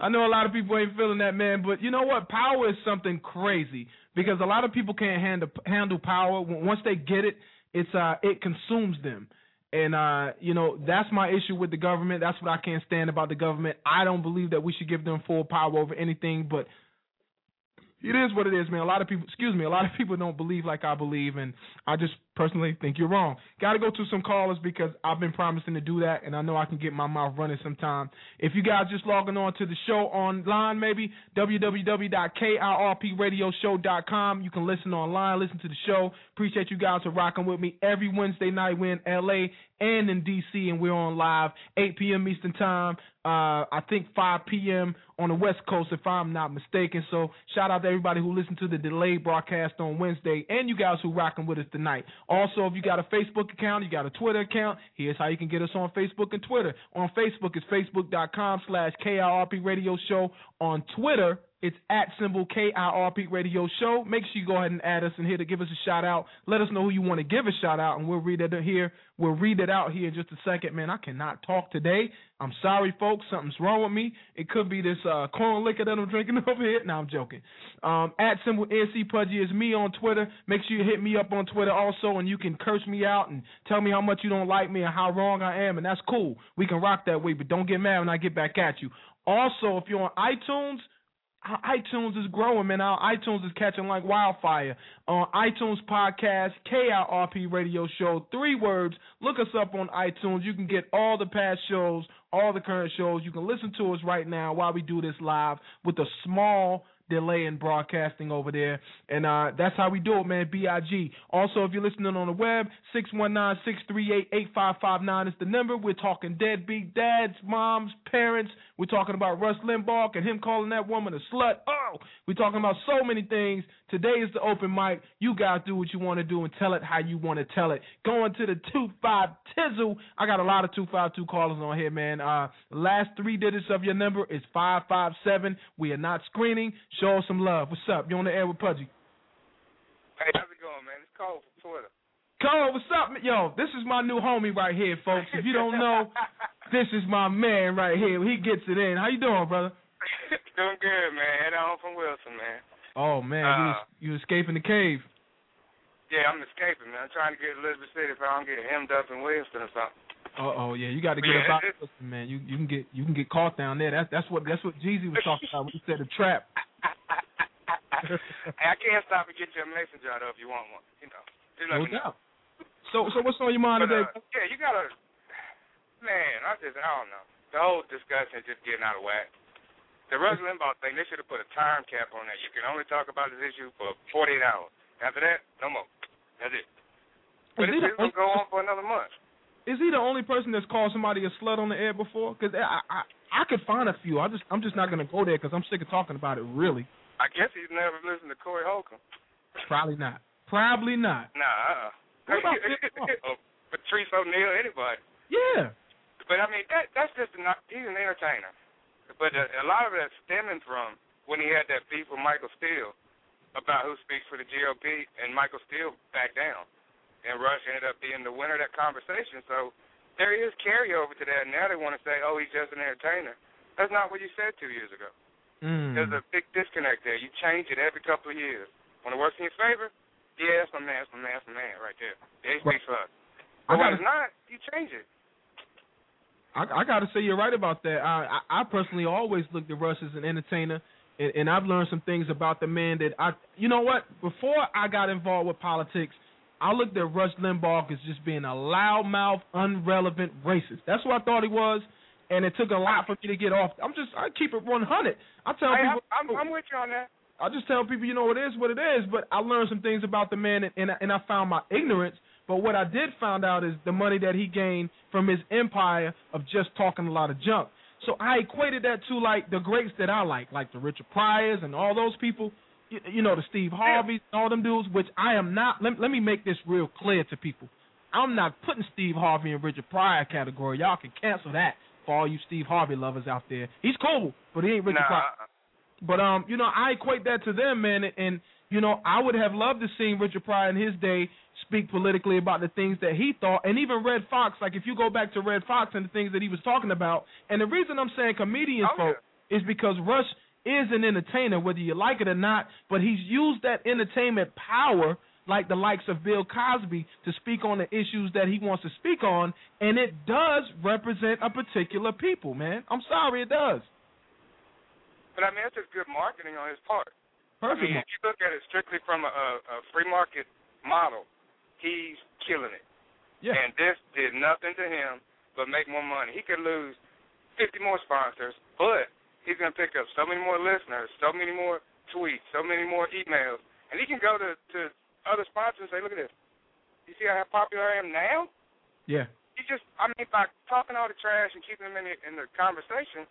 I know a lot of people ain't feeling that, man, but you know what? Power is something crazy because a lot of people can't handle handle power. Once they get it, it's uh it consumes them. And uh, you know, that's my issue with the government. That's what I can't stand about the government. I don't believe that we should give them full power over anything, but it is what it is, man. A lot of people, excuse me, a lot of people don't believe like I believe, and I just personally think you're wrong. Got to go to some callers because I've been promising to do that, and I know I can get my mouth running sometime. If you guys just logging on to the show online, maybe www.kirpradioshow.com. You can listen online, listen to the show. Appreciate you guys for rocking with me every Wednesday night. We're in LA and in DC, and we're on live 8 p.m. Eastern Time. Uh, I think 5 p.m. on the West Coast, if I'm not mistaken. So shout out to everybody who listened to the delayed broadcast on Wednesday, and you guys who rocking with us tonight. Also, if you got a Facebook account, you got a Twitter account, here's how you can get us on Facebook and Twitter. On Facebook, it's facebook.com slash KIRP Radio Show. On Twitter, it's at symbol KIRP Radio Show. Make sure you go ahead and add us in here to give us a shout out. Let us know who you want to give a shout out, and we'll read it here. We'll read it out here in just a second. Man, I cannot talk today. I'm sorry, folks. Something's wrong with me. It could be this uh, corn liquor that I'm drinking over here. No, I'm joking. Um, at symbol NC Pudgy is me on Twitter. Make sure you hit me up on Twitter also, and you can curse me out and tell me how much you don't like me and how wrong I am, and that's cool. We can rock that way, but don't get mad when I get back at you. Also, if you're on iTunes, iTunes is growing, man. Our iTunes is catching like wildfire. On iTunes podcast, KIRP Radio Show, three words. Look us up on iTunes. You can get all the past shows, all the current shows. You can listen to us right now while we do this live with a small delay in broadcasting over there. And uh, that's how we do it, man. B-I-G. Also, if you're listening on the web, 619-638-8559 is the number. We're talking deadbeat dads, moms, parents. We're talking about Rush Limbaugh and him calling that woman a slut. Oh, we're talking about so many things. Today is the open mic. You guys do what you want to do and tell it how you want to tell it. Going to the 2-5 Tizzle. I got a lot of 252 callers on here, man. Uh, last three digits of your number is 557. We are not screening. Show us some love. What's up? You on the air with Pudgy? Hey, how's it going, man? It's Cole from Twitter. Cole, what's up? Yo, this is my new homie right here, folks. If you don't know, this is my man right here. He gets it in. How you doing, brother? Doing good, man. Head on from Wilson, man. Oh man, Uh, you was, you escaping the cave. Yeah, I'm escaping, man. I'm trying to get to Elizabeth City if I don't get hemmed up in Wilson or something. Uh oh, yeah, you got to get yeah, about it, man. You you can get you can get caught down there. That's that's what that's what Jeezy was talking about when he said a trap. Hey, I can't stop and get you a mason jar though if you want one. You know, just let No me know. doubt. So so what's on your mind But, today? uh, yeah, you gotta. Man, I just I don't know. The whole discussion is just getting out of whack. The Rush Limbaugh thing, they should have put a time cap on that. You can only talk about this issue for 48 hours. After that, no more. That's it. But Is it's the going to go on for another month. Is he the only person that's called somebody a slut on the air before? Because I, I I could find a few. I just I'm just not gonna go there because I'm sick of talking about it. Really, I guess he's never listened to Corey Holcomb. probably not. Probably not. Nah, uh-uh. What about Patrice O'Neal, anybody. Yeah. But I mean, that that's just not. He's an entertainer. But a, a lot of that's stemming from when he had that beef with Michael Steele about who speaks for the GOP, and Michael Steele backed down, and Rush ended up being the winner of that conversation. So there is carryover to that. Now they want to say, oh, he's just an entertainer. That's not what you said two years ago. Mm. There's a big disconnect there. You change it every couple of years. When it works in your favor, yeah, that's my man, that's my man, that's my man right there. Yeah, he speaks for us. But when it's not, you change it. I, I got to say you're right about that. I, I I personally always looked at Rush as an entertainer, and, and I've learned some things about the man that I. You know what? Before I got involved with politics, I looked at Rush Limbaugh as just being a loudmouth, unrelevant racist. That's what I thought he was, and it took a lot for me to get off. I'm just I keep it 100. I tell Hey, people. I'm, I'm, I'm with you on that. I just tell people, you know, it is what it is. But I learned some things about the man, and and I, and I found my ignorance. But what I did find out is the money that he gained from his empire of just talking a lot of junk. So I equated that to like the greats that I like, like the Richard Pryors and all those people. You, you know, the Steve Harveys and all them dudes. Which I am not. Let, let me make this real clear to people. I'm not putting Steve Harvey in Richard Pryor category. Y'all can cancel that for all you Steve Harvey lovers out there. He's cool, but he ain't Richard Nah, Pryor. But um, you know, I equate that to them, man, and, and you know, I would have loved to see Richard Pryor in his day speak politically about the things that he thought, and even Redd Foxx. Like if you go back to Redd Foxx and the things that he was talking about, and the reason I'm saying comedians, Oh, yeah. folk, is because Rush is an entertainer, whether you like it or not. But he's used that entertainment power, like the likes of Bill Cosby, to speak on the issues that he wants to speak on, and it does represent a particular people, man. I'm sorry, it does. But I mean, that's just good marketing on his part. I Perfect. mean, if you look at it strictly from a, a, a free market model, he's killing it. Yeah. And this did nothing to him but make more money. He could lose 50 more sponsors, but he's going to pick up so many more listeners, so many more tweets, so many more emails, and he can go to to other sponsors and say, "Look at this. You see how popular I am now?" Yeah. He just, I mean, by talking all the trash and keeping him in the, in the conversation,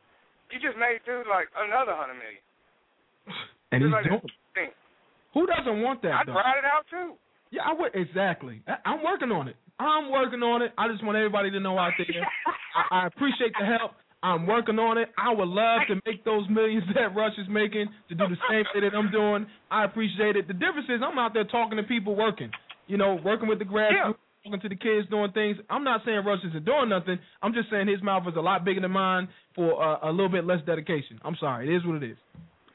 you just made dude like another hundred million. And Just he's like doing. Who doesn't want that? I'd though? ride it out too. Yeah, I would exactly. I, I'm working on it. I'm working on it. I just want everybody to know out there. I, I appreciate the help. I'm working on it. I would love to make those millions that Rush is making to do the same thing that I'm doing. I appreciate it. The difference is I'm out there talking to people working. You know, working with the grassroots, talking to the kids, doing things. I'm not saying Rush isn't doing nothing. I'm just saying his mouth is a lot bigger than mine for uh, a little bit less dedication. I'm sorry. It is what it is.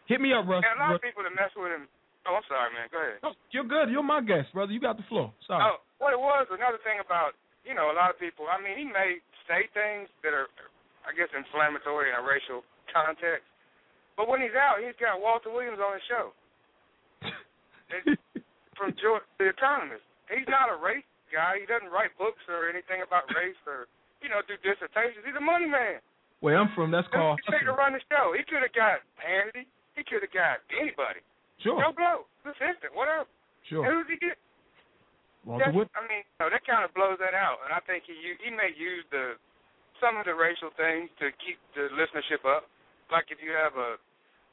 Hit me up, Rush. And a lot Rush. of people that mess with him. Oh, I'm sorry, man. Go ahead. No, you're good. You're my guest, brother. You got the floor. Sorry. Oh, what it was another thing about you know a lot of people. I mean, he may say things that are, I guess, inflammatory in a racial context, but when he's out, he's got Walter Williams on his show. From George, The Economist. He's not a race guy. He doesn't write books or anything about race or you know do dissertations. He's a money man. Where I'm from, that's called He's to run the show. He could have got Hannity. He could have got anybody. Sure. Joe Blow, assistant, whatever. Sure. And who's he get? Walter Wood. I mean, you know, that kind of blows that out, and I think he he may use the some of the racial things to keep the listenership up. Like if you have a,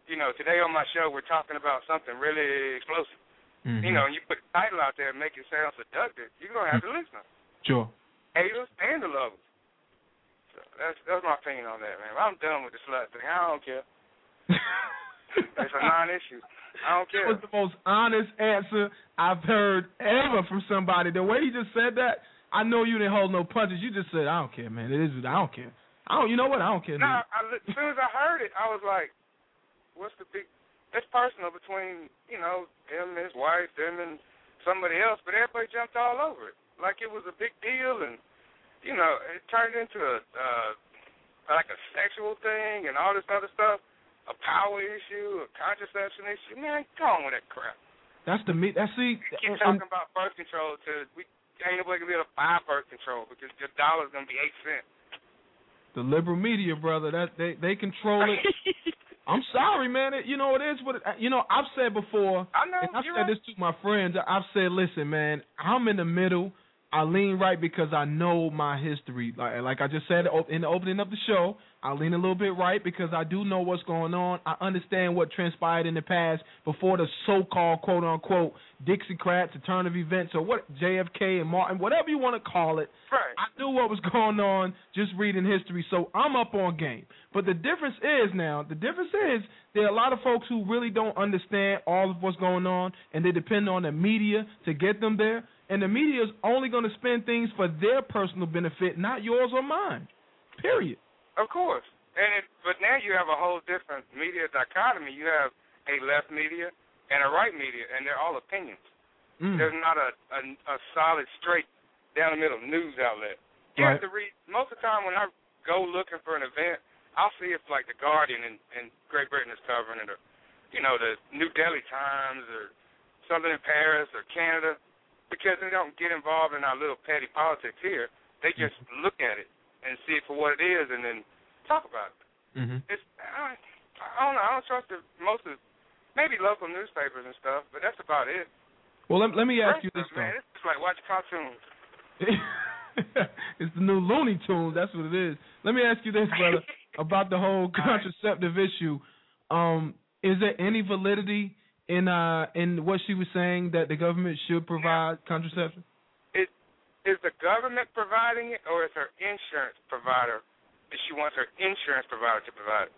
you know, today on my show we're talking about something really explosive. Mm-hmm. You know, and you put the title out there and make it sound seductive, you're gonna have the listener, Sure. haters and the lovers. So that's that's my opinion on that, man. I'm done with the slut thing. I don't care. it's a non-issue. I don't care. That was the most honest answer I've heard ever from somebody. The way he just said that, I know you didn't hold no punches. You just said, "I don't care, man. It is. I don't care. I don't. You know what? I don't care." No. I, as soon as I heard it, I was like, "What's the big? That's personal between you know him and his wife, them and somebody else." But everybody jumped all over it, like it was a big deal. And you know, it turned into a uh, like a sexual thing and all this other stuff, a power issue, a contraception issue. Man, go on with that crap. That's the me. That's see. Keep and- talking about birth control to we ain't nobody gonna be able to buy birth control because your dollar's gonna be eight cents. the liberal media, brother. That they they control it. I'm sorry, man. It, you know it is what it, you know. I've said before, I know, and I've said right. this to my friends. I've said, listen, man. I'm in the middle. I lean right because I know my history. Like like I just said in the opening of the show, I lean a little bit right because I do know what's going on. I understand what transpired in the past before the so-called quote unquote Dixiecrats, a turn of events, or what JFK and Martin, whatever you want to call it. Right. I knew what was going on just reading history, so I'm up on game. But the difference is now, the difference is there are a lot of folks who really don't understand all of what's going on, and they depend on the media to get them there. And the media is only going to spin things for their personal benefit, not yours or mine. Period. Of course. And it, but now you have a whole different media dichotomy. You have a left media and a right media, and they're all opinions. Mm. There's not a, a a solid, straight down the middle news outlet. You Right. have to read most of the time when I go looking for an event, I'll see if like the Guardian in, in Great Britain is covering it, or you know the New Delhi Times, or something in Paris or Canada, because they don't get involved in our little petty politics here. They just look at it and see it for what it is, and then talk about it. Mm-hmm. It's I, I don't know. I don't trust the most of maybe local newspapers and stuff, but that's about it. Well, let, let me ask you this Rest though. man, it's like watching cartoons. it's the new Looney Tunes. That's what it is. Let me ask you this, brother, about the whole contraceptive issue. Um, is there any validity in uh in what she was saying that the government should provide contraception? Is is the government providing it, or is her insurance provider? That she wants her insurance provider to provide it.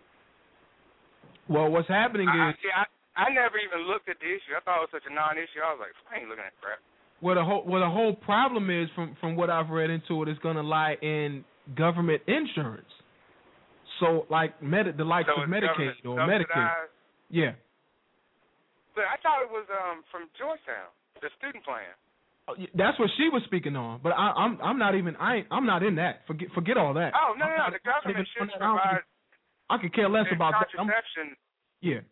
Well, what's happening I, is see, I, I never even looked at the issue. I thought it was such a non-issue. I was like, I ain't looking at crap. what the whole what the whole problem is from from what I've read into it is going to lie in government insurance. So like med the likes so of Medicaid or Medicare. Yeah. But I thought it was um from Georgetown, the student plan. Oh, That's what she was speaking on, but I, I'm I'm not even I I'm not in that. Forget forget all that. Oh no, I'm no, the government should on that. I don't provide I could care less about that. Contraception. yeah,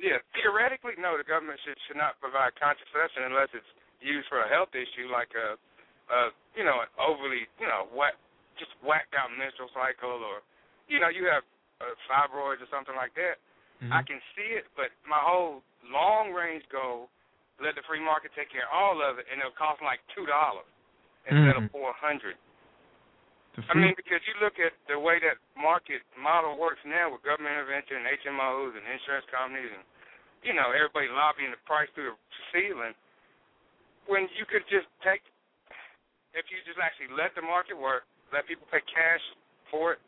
Yeah, theoretically, no, the government should should not provide contraception unless it's used for a health issue like a, a you know, an overly, you know, whack, just whacked out menstrual cycle, or you know, you have uh, fibroids or something like that. Mm-hmm. I can see it, but my whole long range goal, let the free market take care of all of it, and it'll cost like two dollars instead Mhm. of four hundred. I mean, because you look at the way that market model works now with government intervention and HMOs and insurance companies and, you know, everybody lobbying the price through the ceiling, when you could just take, if you just actually let the market work, let people pay cash for it,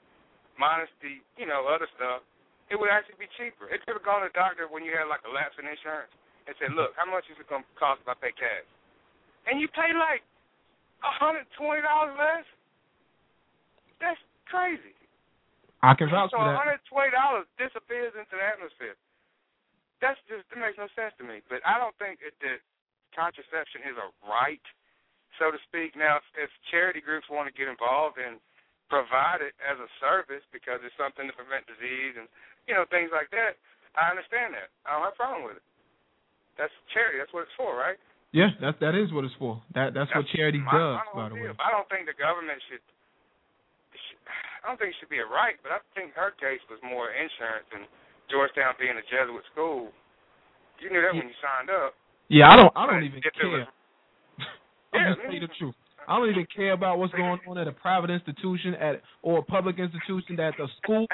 minus the, you know, other stuff, it would actually be cheaper. It could have gone to the doctor when you had like a lapse in insurance and said, look, how much is it going to cost if I pay cash? And you pay like a $120 less? That's crazy. I can vouch so for that. $120 disappears into the atmosphere. That's just that makes no sense to me. But I don't think that, that contraception is a right, so to speak. Now, if, if charity groups want to get involved and provide it as a service because it's something to prevent disease and you know things like that, I understand that. I don't have a problem with it. That's charity. That's what it's for, right? Yeah, that that is what it's for. That that's, what charity my, does, by the way. I don't think the government should, should. I don't think it should be a right, but I think her case was more insurance and Georgetown being a Jesuit school. You knew that when you signed up. Yeah, I don't I don't even care. was- I'm Yeah, just tell you the truth. I don't even care about what's going on at a private institution at or a public institution at the school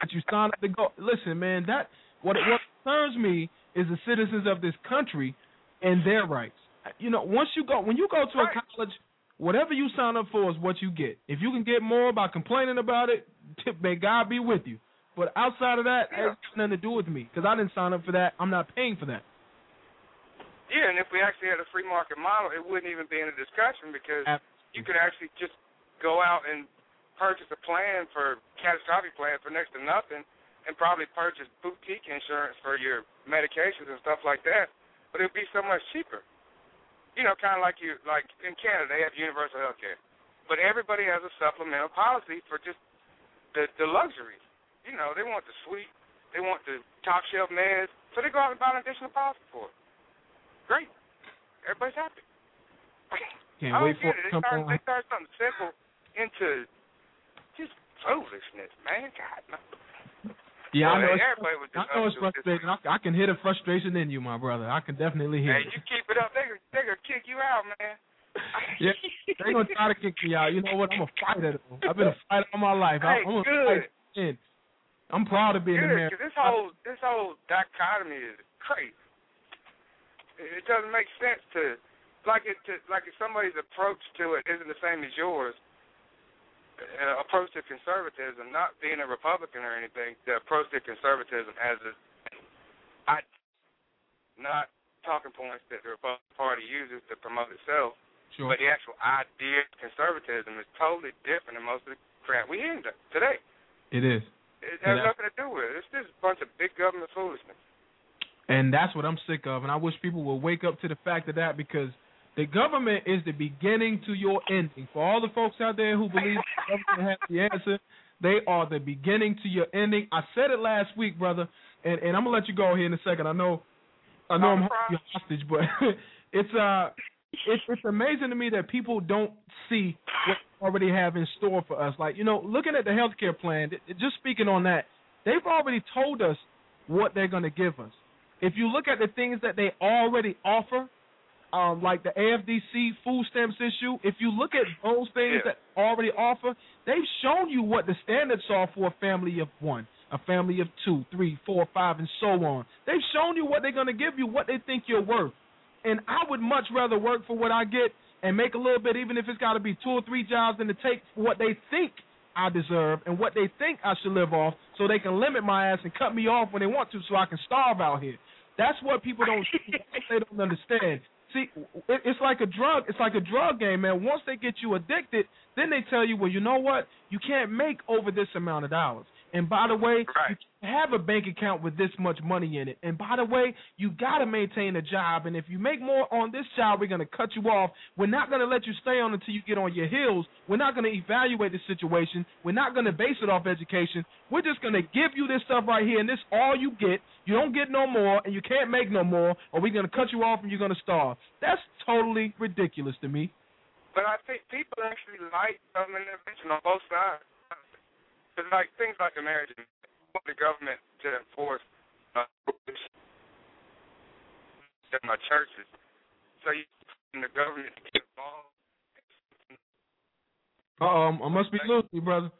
that you sign up to go. Listen, man, that what what concerns me is the citizens of this country and their rights. You know, once you go when you go to a college, whatever you sign up for is what you get. If you can get more by complaining about it, may God be with you. But outside of that, it has nothing to do with me because I didn't sign up for that. I'm not paying for that. Yeah, and if we actually had a free market model, it wouldn't even be in a discussion because you could actually just go out and purchase a plan for catastrophic plan for next to nothing, and probably purchase boutique insurance for your medications and stuff like that. But it'd be so much cheaper. You know, kind of like you like in Canada, they have universal health care. but everybody has a supplemental policy for just the the luxuries. You know, they want the suite, they want the top shelf meds, so they go out and buy an additional policy for it. Great, everybody's happy. Can't I don't wait for get it it. They start, they start something simple into just foolishness, man. God, no. Yeah, I know. It's, everybody was I know it's up to it this frustrating. I, I can hear the frustration in you, my brother. I can definitely hear Hey, it. you keep it up, they they gonna kick you out, man. Yeah, they gonna try to kick me out. You know what? I'm a fighter. Though. I've been a fighter all my life. Hey, I'm a good. Fighter. I'm proud of being Good, American. this whole this whole dichotomy is crazy. It it doesn't make sense to like it to like if somebody's approach to it isn't the same as yours. Uh, approach to conservatism, not being a Republican or anything, the approach to conservatism as a I not talking points that the Republican Party uses to promote itself, Sure. but the actual idea of conservatism is totally different than most of the crap we hear today. It is. It has nothing to do with it. It's just a bunch of big government foolishness. And that's what I'm sick of. And I wish people would wake up to the fact of that because the government is the beginning to your ending. For all the folks out there who believe the government has the answer, they are the beginning to your ending. I said it last week, brother, and, and I'm gonna let you go here in a second. I know I know I'm holding you hostage, but it's uh it's it's amazing to me that people don't see what they already have in store for us. Like, you know, looking at the healthcare plan, just speaking on that, they've already told us what they're going to give us. If you look at the things that they already offer, um, like the AFDC food stamps issue, if you look at those things Yeah. that already offer, they've shown you what the standards are for a family of one, a family of two, three, four, five, and so on. They've shown you what they're going to give you, what they think you're worth. And I would much rather work for what I get and make a little bit, even if it's got to be two or three jobs, than to take what they think I deserve and what they think I should live off, so they can limit my ass and cut me off when they want to, so I can starve out here. That's what people don't see. they don't understand. See, it, it's like a drug. It's like a drug game, man. Once they get you addicted, then they tell you, well, you know what? You can't make over this amount of dollars. And by the way, you have a bank account with this much money in it. And by the way, you got to maintain a job. And if you make more on this job, we're going to cut you off. We're not going to let you stay on until you get on your heels. We're not going to evaluate the situation. We're not going to base it off education. We're just going to give you this stuff right here, and this all you get. You don't get no more, and you can't make no more, or we're going to cut you off and you're going to starve. That's totally ridiculous to me. But I think people actually like government intervention on both sides. Because like things like the marriage, and the government to enforce uh, in my churches. So you in the government to get involved. Uh oh, I must be losing you, brother.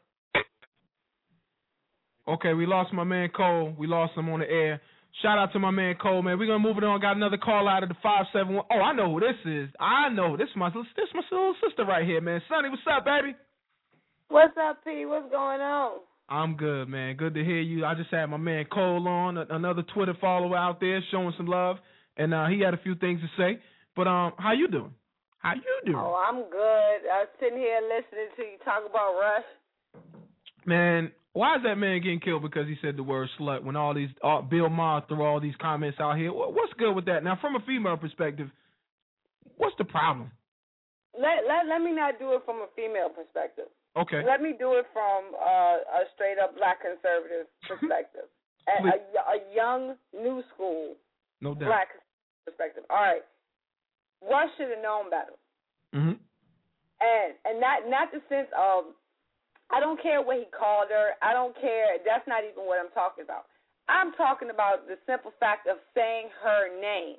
Okay, we lost my man Cole. We lost him on the air. Shout out to my man Cole, man. We're gonna move it on. Got another call out of the five seven one. Oh, I know who this is. I know this is my this my little sister right here, man. Sonnie, what's up, baby? What's up, P? What's going on? I'm good, man. Good to hear you. I just had my man Cole on, a- another Twitter follower out there showing some love, and uh, he had a few things to say. But um, how you doing? How you doing? Oh, I'm good. I'm sitting here listening to you talk about Rush. Man, why is that man getting killed because he said the word slut when all these uh, Bill Maher threw all these comments out here? What, what's good with that? Now, from a female perspective, what's the problem? Let let let me not do it from a female perspective. Okay. Let me do it from uh, a straight up black conservative perspective. a, a, a young, new school No doubt. black perspective. All right. Rush should have known better. Mm-hmm. and and not not the sense of I don't care what he called her. I don't care. That's not even what I'm talking about. I'm talking about the simple fact of saying her name.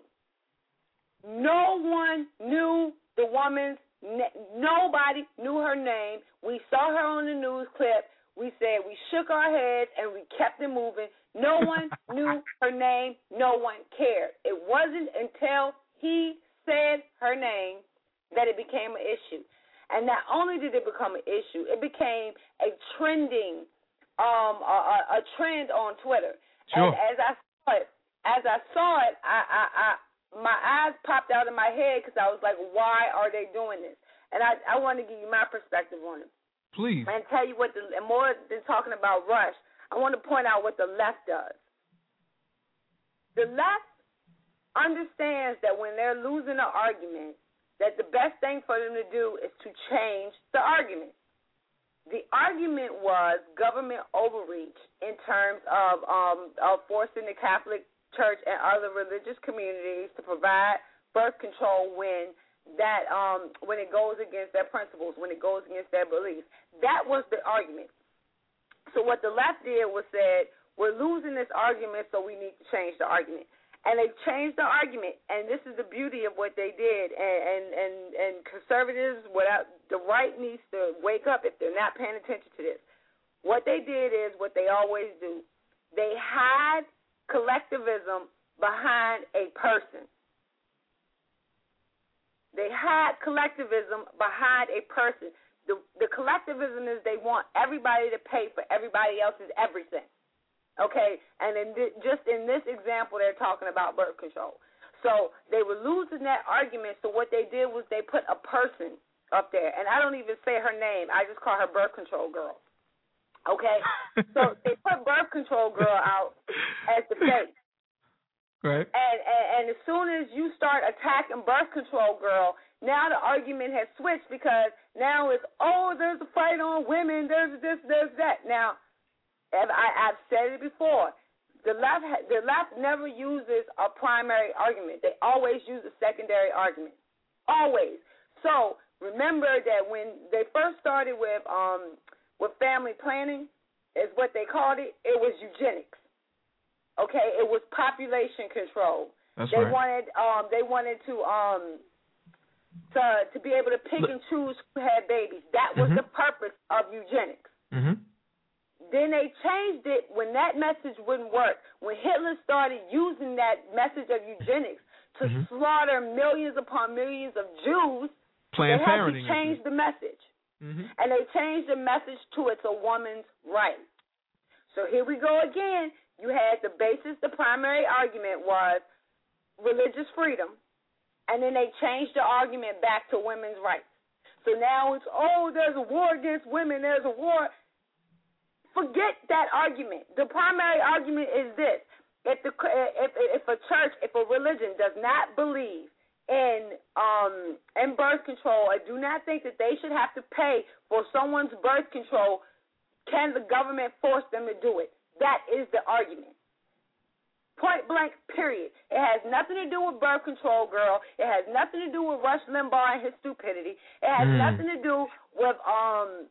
No one knew the woman's. Nobody knew her name. We saw her on the news clip. We said we shook our heads and we kept it moving. No one knew her name. No one cared. It wasn't until he said her name that it became an issue. And not only did it become an issue, it became a trending, um, a, a, a trend on Twitter. Sure. And as I saw it, as I saw it, I, I, I my eyes popped out of my head because I was like, why are they doing this? And I, I want to give you my perspective on it Please. and tell you what the and more than talking about Rush, I want to point out what the left does. The left understands that when they're losing an argument, that the best thing for them to do is to change the argument. The argument was government overreach in terms of um, of forcing the Catholic Church and other religious communities to provide birth control when that um, when it goes against their principles, when it goes against their beliefs. That was the argument. So what the left did was said, we're losing this argument, so we need to change the argument and they changed the argument. And this is the beauty of what they did. And and and, and conservatives, without the right needs to wake up if they're not paying attention to this. What they did is what they always do. They hide collectivism behind a person. They hide collectivism behind a person. The the collectivism is they want everybody to pay for everybody else's everything. Okay, and in th- just in this example, they're talking about birth control. So they were losing that argument. So what they did was they put a person up there, and I don't even say her name. I just call her birth control girl. Okay, so they put birth control girl out as the face. Right. And, and and as soon as you start attacking birth control girl, now the argument has switched because now it's oh there's a fight on women, there's this, there's that. Now I, I've said it before. The left, the left never uses a primary argument. They always use a secondary argument. Always. So remember that when they first started with um with family planning, is what they called it. It was eugenics. Okay, it was population control. That's they right. wanted um they wanted to um to to be able to pick and choose who had babies. That was Mhm. the purpose of eugenics. Mm-hmm. Then they changed it when that message wouldn't work. When Hitler started using that message of eugenics to Mhm. slaughter millions upon millions of Jews, Planned they had to change the message. Mm-hmm. And they changed the message to it's a woman's right. So here we go again. You had the basis, the primary argument was religious freedom, and then they changed the argument back to women's rights. So now it's oh, there's a war against women. There's a war. Forget that argument. The primary argument is this: if the if if a church, if a religion does not believe in um in birth control, I do not think that they should have to pay for someone's birth control. Can the government force them to do it? That is the argument. Point blank, period. It has nothing to do with birth control, girl. It has nothing to do with Rush Limbaugh and his stupidity. It has Mm. nothing to do with um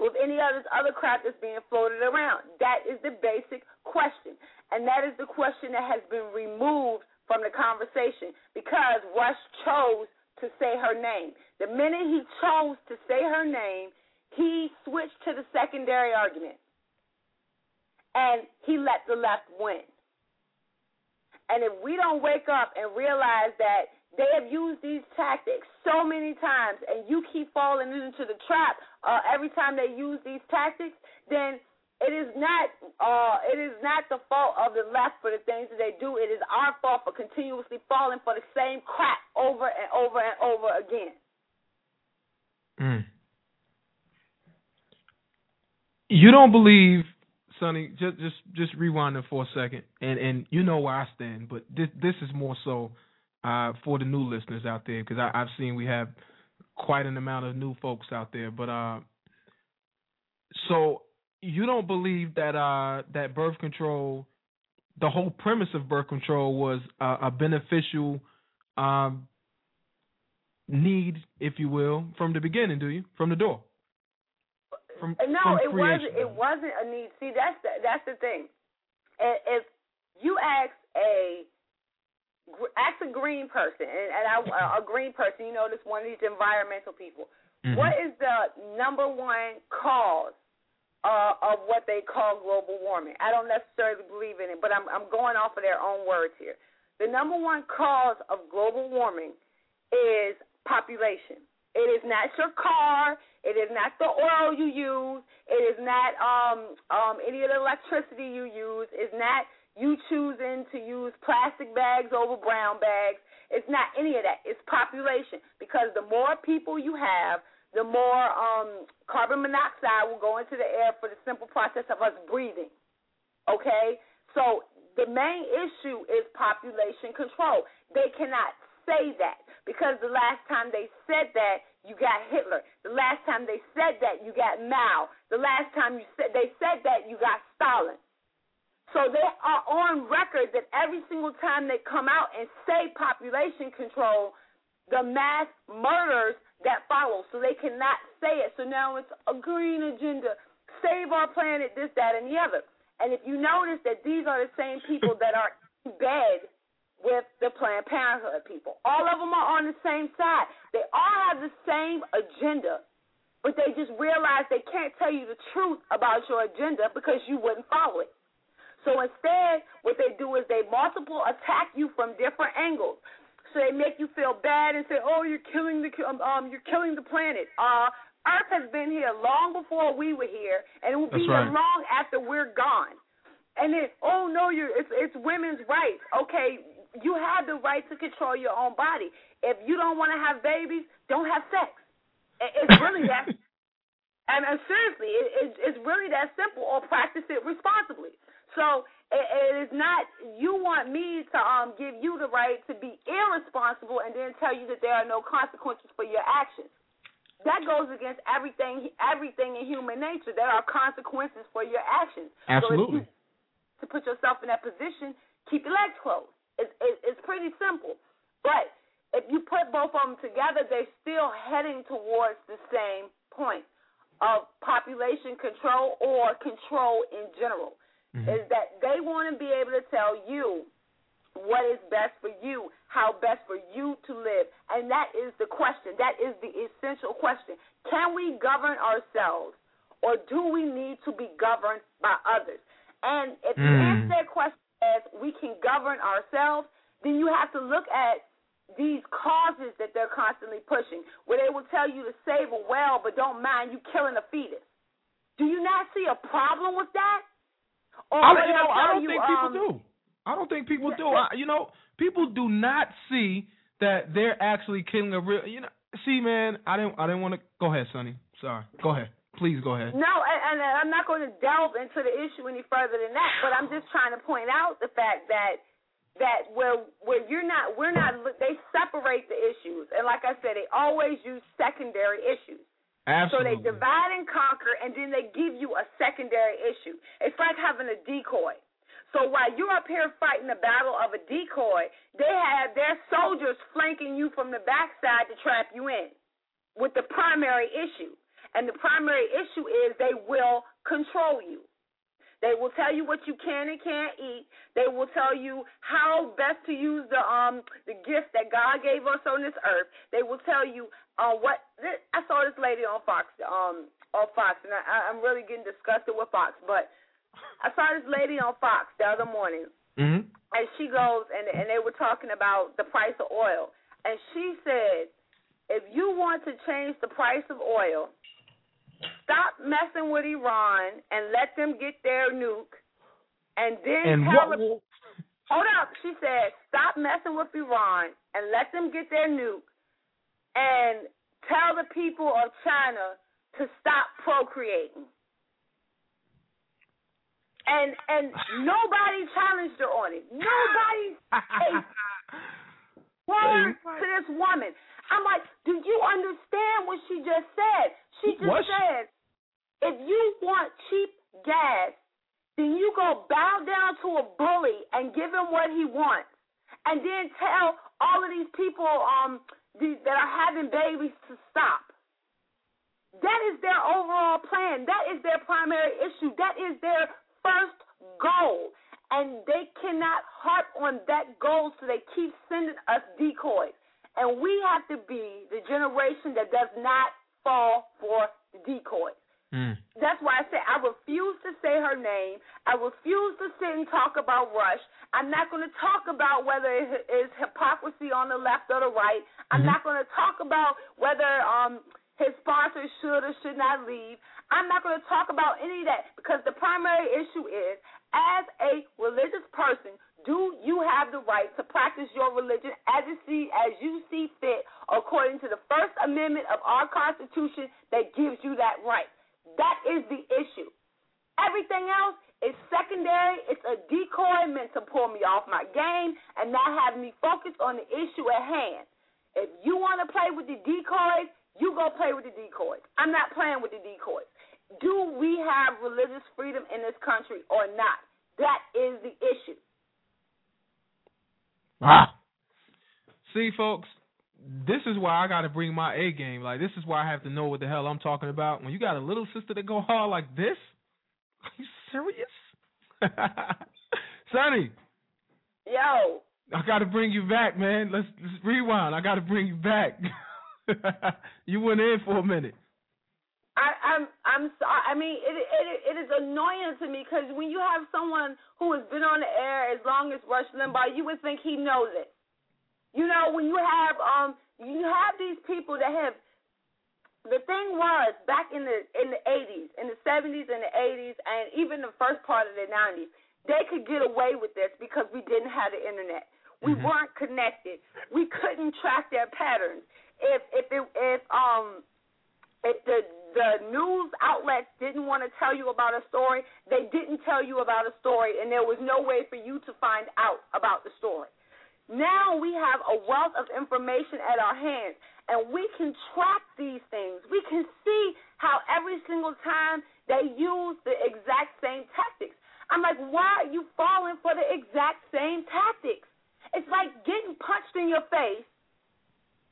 with any other other crap that's being floated around. That is the basic question, and that is the question that has been removed from the conversation because Rush chose to say her name. The minute he chose to say her name, he switched to the secondary argument, and he let the left win. And if we don't wake up and realize that they have used these tactics so many times, and you keep falling into the trap uh, every time they use these tactics, then it is not uh, it is not the fault of the left for the things that they do. It is our fault for continuously falling for the same crap over and over and over again. Mm. You don't believe, Sonnie? Just just just rewind it for a second, and and you know where I stand. But this this is more so uh, for the new listeners out there because I've seen we have quite an amount of new folks out there. But uh, so you don't believe that uh that birth control, the whole premise of birth control was uh, a beneficial um need, if you will, from the beginning, do you? From the door. From, no, from it wasn't. It wasn't a need. See, that's the that's the thing. If you ask a ask a green person, and, and I, a green person, you know, this one of these environmental people. Mhm. What is the number one cause uh, of what they call global warming? I don't necessarily believe in it, but I'm I'm going off of their own words here. The number one cause of global warming is population. It is not your car. It is not the oil you use. It is not um, um, any of the electricity you use. It's not you choosing to use plastic bags over brown bags. It's not any of that. It's population. Because the more people you have, the more um, carbon monoxide will go into the air for the simple process of us breathing. Okay? So the main issue is population control. They cannot say that because the last time they said that, you got Hitler. The last time they said that, you got Mao. The last time you said they said that, you got Stalin. So they are on record that every single time they come out and say population control, the mass murders that follow. So they cannot say it. So now it's a green agenda, save our planet, this, that, and the other. And if you notice that these are the same people that are in bed with the Planned Parenthood people, all of them are on the same side. They all have the same agenda, but they just realize they can't tell you the truth about your agenda because you wouldn't follow it. So instead, what they do is they multiple attack you from different angles. So they make you feel bad and say, "Oh, you're killing the um, um you're killing the planet." Uh, Earth has been here long before we were here, and it will be That's here long after we're gone. And then, oh no, you're it's it's women's rights. Okay, you have the right to control your own body. If you don't want to have babies, don't have sex. It's really that. And, and seriously, it, it, it's really that simple. Or practice it responsibly. So it, it is not. You want me to um give you the right to be irresponsible and then tell you that there are no consequences for your actions. That goes against everything everything in human nature. There are consequences for your actions. So Absolutely. you, to put yourself in that position, keep your legs closed. It's, it, it's pretty simple. But if you put both of them together, they're still heading towards the same point of population control or control in general. Is that they want to be able to tell you what is best for you, how best for you to live. And that is the question. That is the essential question. Can we govern ourselves or do we need to be governed by others? And if you Mm. answer that question as we can govern ourselves, then you have to look at these causes that they're constantly pushing, where they will tell you to save a whale but don't mind you killing a fetus. Do you not see a problem with that? I, you know, I don't you, think people um, do. I don't think people do. I, you know, people do not see that they're actually killing a real. You know, see, man, I didn't. I didn't want to. Go ahead, Sonnie. Sorry. Go ahead. Please go ahead. No, and, and I'm not going to delve into the issue any further than that. But I'm just trying to point out the fact that that where where you're not, we're not. They separate the issues, and like I said, they always use secondary issues. So they divide and conquer, and then they give you a secondary issue. It's like having a decoy. So while you're up here fighting the battle of a decoy, they have their soldiers flanking you from the backside to trap you in with the primary issue. And the primary issue is they will control you. They will tell you what you can and can't eat. They will tell you how best to use the um the gift that God gave us on this earth. They will tell you uh what I saw this lady on Fox um on Fox and I, I'm really getting disgusted with Fox, but I saw this lady on Fox the other morning Mm-hmm. and she goes and and they were talking about the price of oil and she said if you want to change the price of oil stop messing with Iran and let them get their nuke and then And tell them will- hold up she said stop messing with Iran and let them get their nuke and tell the people of China to stop procreating and and nobody challenged her on it. Nobody said word to this woman. I'm like, do you understand what she just said? She just What? said, if you want cheap gas, then you go bow down to a bully and give him what he wants, and then tell all of these people um that are having babies to stop. That is their overall plan. That is their primary issue. That is their first goal. And they cannot harp on that goal, so they keep sending us decoys. And we have to be the generation that does not fall for the decoys. Mm. That's why I say I refuse to say her name. I refuse to sit and talk about Rush. I'm not going to talk about whether it is hypocrisy on the left or the right. I'm Mhm. not going to talk about whether um his sponsors should or should not leave. I'm not going to talk about any of that because the primary issue is as a religious person, do you have the right to practice your religion as you see as you see fit according to the First Amendment of our Constitution that gives you that right? That is the issue. Everything else is secondary. It's a decoy. meant to pull me off my game and not have me focus on the issue at hand. If you want to play with the decoys, you go play with the decoys. I'm not playing with the decoys. Do we have religious freedom in this country or not? That is the issue. Ah. See, folks, this is why I got to bring my A game. Like, this is why I have to know what the hell I'm talking about. When you got a little sister that go hard like this, are you serious? Sonnie, Yo, I got to bring you back, man. Let's, let's rewind. I got to bring you back. you went in for a minute. I, I'm I'm sorry. I mean, it it it is annoying to me because when you have someone who has been on the air as long as Rush Limbaugh, you would think he knows it. You know, when you have um you have these people that have the thing was back in the in the eighties, in the seventies and the eighties and even the first part of the nineties, they could get away with this because we didn't have the internet. We weren't connected. We couldn't track their patterns. If if it if um if the the news outlets didn't want to tell you about a story, they didn't tell you about a story, and there was no way for you to find out about the story. Now we have a wealth of information at our hands, and we can track these things. We can see how every single time they use the exact same tactics. I'm like, why are you falling for the exact same tactics? It's like getting punched in your face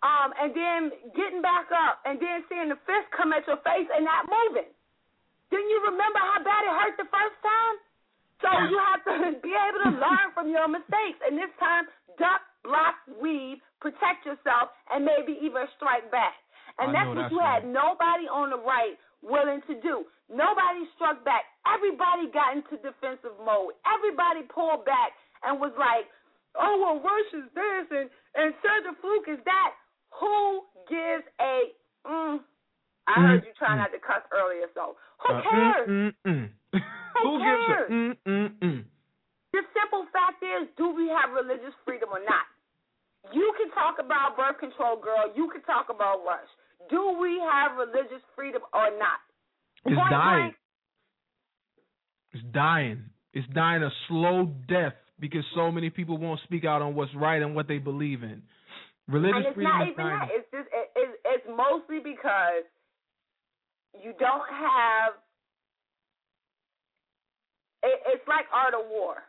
um, and then getting back up, and then seeing the fist come at your face and not moving. Didn't you remember how bad it hurt the first time? So you have to be able to learn from your mistakes, and this time, duck, block, weave, protect yourself, and maybe even strike back. And I that's what that's you had nobody on the right willing to do. Nobody struck back. Everybody got into defensive mode. Everybody pulled back and was like, "Oh well, Rush is this and and Sandra Fluke is that." Who gives a? Mm, I heard you try not to cuss earlier, so who Uh, cares? mm, mm, mm. Who Who gives cares? a mm, mm, mm? The simple fact is, do we have religious freedom or not? You can talk about birth control, girl. You can talk about Rush. Do we have religious freedom or not? It's Point dying. It's dying. It's dying a slow death because so many people won't speak out on what's right and what they believe in. Religious and it's freedom not even that. It's just it, it's it's mostly because you don't have. It, it's like art of war,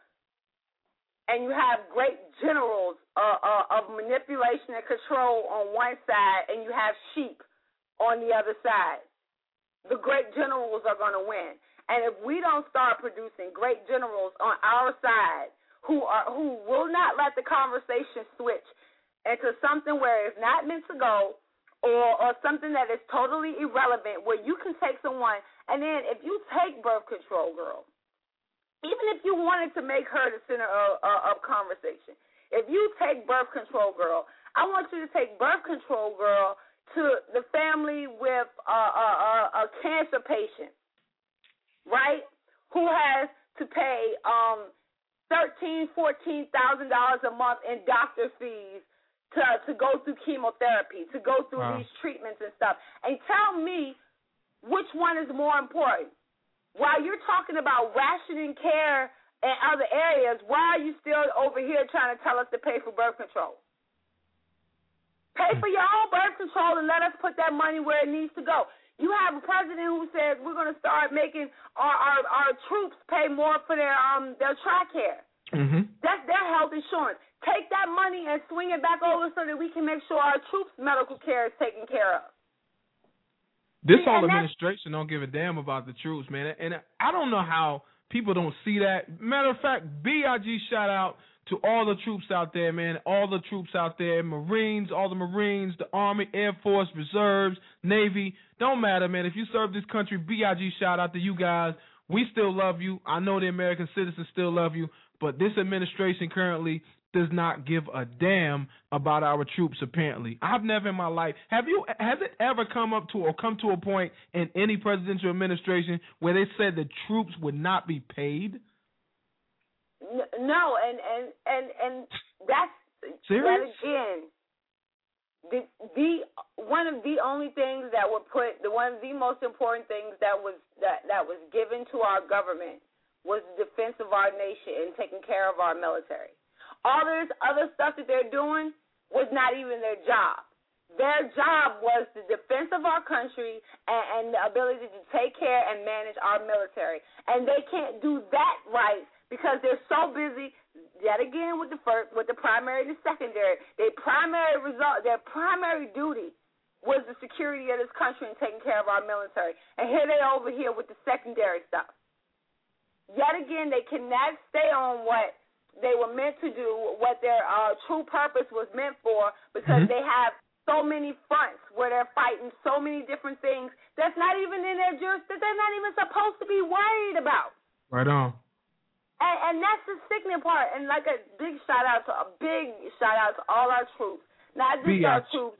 and you have great generals uh, uh, of manipulation and control on one side, and you have sheep on the other side. The great generals are going to win, and if we don't start producing great generals on our side who are who will not let the conversation switch into something where it's not meant to go or or something that is totally irrelevant where you can take someone and then if you take birth control girl even if you wanted to make her the center of, of, of conversation if you take birth control girl i want you to take birth control girl to the family with a, a, a, a cancer patient right? Who has to pay um thirteen fourteen thousand dollars a month in doctor fees to to go through chemotherapy, to go through Wow. these treatments and stuff. And tell me which one is more important. While you're talking about rationing care in other areas, why are you still over here trying to tell us to pay for birth control? Pay for your own birth control and let us put that money where it needs to go. You have a president who says we're going to start making our, our our troops pay more for their um their TRICARE. Mm-hmm. That's their health insurance. Take that money and swing it back over so that we can make sure our troops' medical care is taken care of. This See, whole administration don't give a damn about the troops, man. And I don't know how people don't see that. Matter of fact, Big shout out to all the troops out there, man. All the troops out there, Marines, all the Marines, the Army, Air Force, Reserves, Navy. Don't matter, man. If you serve this country, Big shout out to you guys. We still love you. I know the American citizens still love you, but this administration currently does not give a damn about our troops apparently. I've never in my life have you has it ever come up to or come to a point in any presidential administration where they said the troops would not be paid? No, and and and and that's Serious? that again. The the one of the only things that were put the one of the most important things that was that that was given to our government was the defense of our nation and taking care of our military. All this other stuff that they're doing was not even their job. Their job was the defense of our country and, and the ability to take care and manage our military. And they can't do that right because they're so busy yet again with the first with the primary the secondary. Their primary result their primary duty was the security of this country and taking care of our military. And here they are over here with the secondary stuff. Yet again they cannot stay on what they were meant to do, what their uh, true purpose was meant for, because Mhm. they have so many fronts where they're fighting so many different things that's not even in their jurisdiction, that they're not even supposed to be worried about. Right on. And, and that's the sickening part. And like a big shout out to a big shout out to all our troops, not just our troops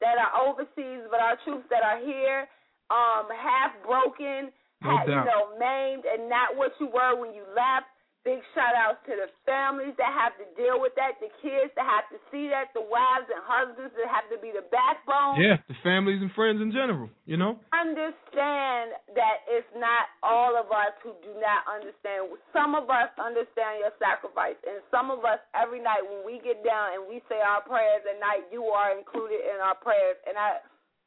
that are overseas, but our troops that are here, um, half broken, No ha- you know, maimed, and not what you were when you left. Big shout outs to the families that have to deal with that, the kids that have to see that, the wives and husbands that have to be the backbone Yeah, the families and friends in general. You know. understand that it's not all of us who do not understand. Some of us understand your sacrifice, and some of us every night when we get down and we say our prayers at night, you are included in our prayers. And I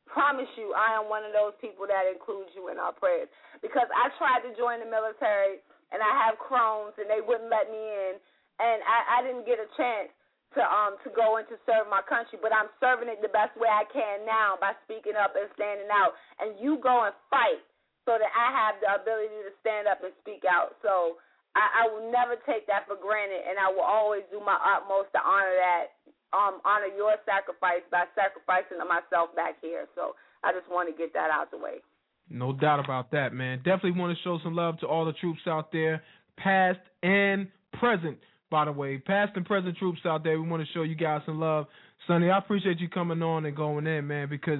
promise you, I am one of those people that includes you in our prayers because I tried to join the military and I have Crohn's and they wouldn't let me in, and I, I didn't get a chance to um to go in to serve my country, but I'm serving it the best way I can now by speaking up and standing out. And you go and fight so that I have the ability to stand up and speak out. So I, I will never take that for granted, and I will always do my utmost to honor that, um, honor your sacrifice by sacrificing myself back here. So I just want to get that out the way. No doubt about that, man. Definitely want to show some love to all the troops out there, past and present. By the way, past and present troops out there, we want to show you guys some love. Sonnie, I appreciate you coming on and going in, man, because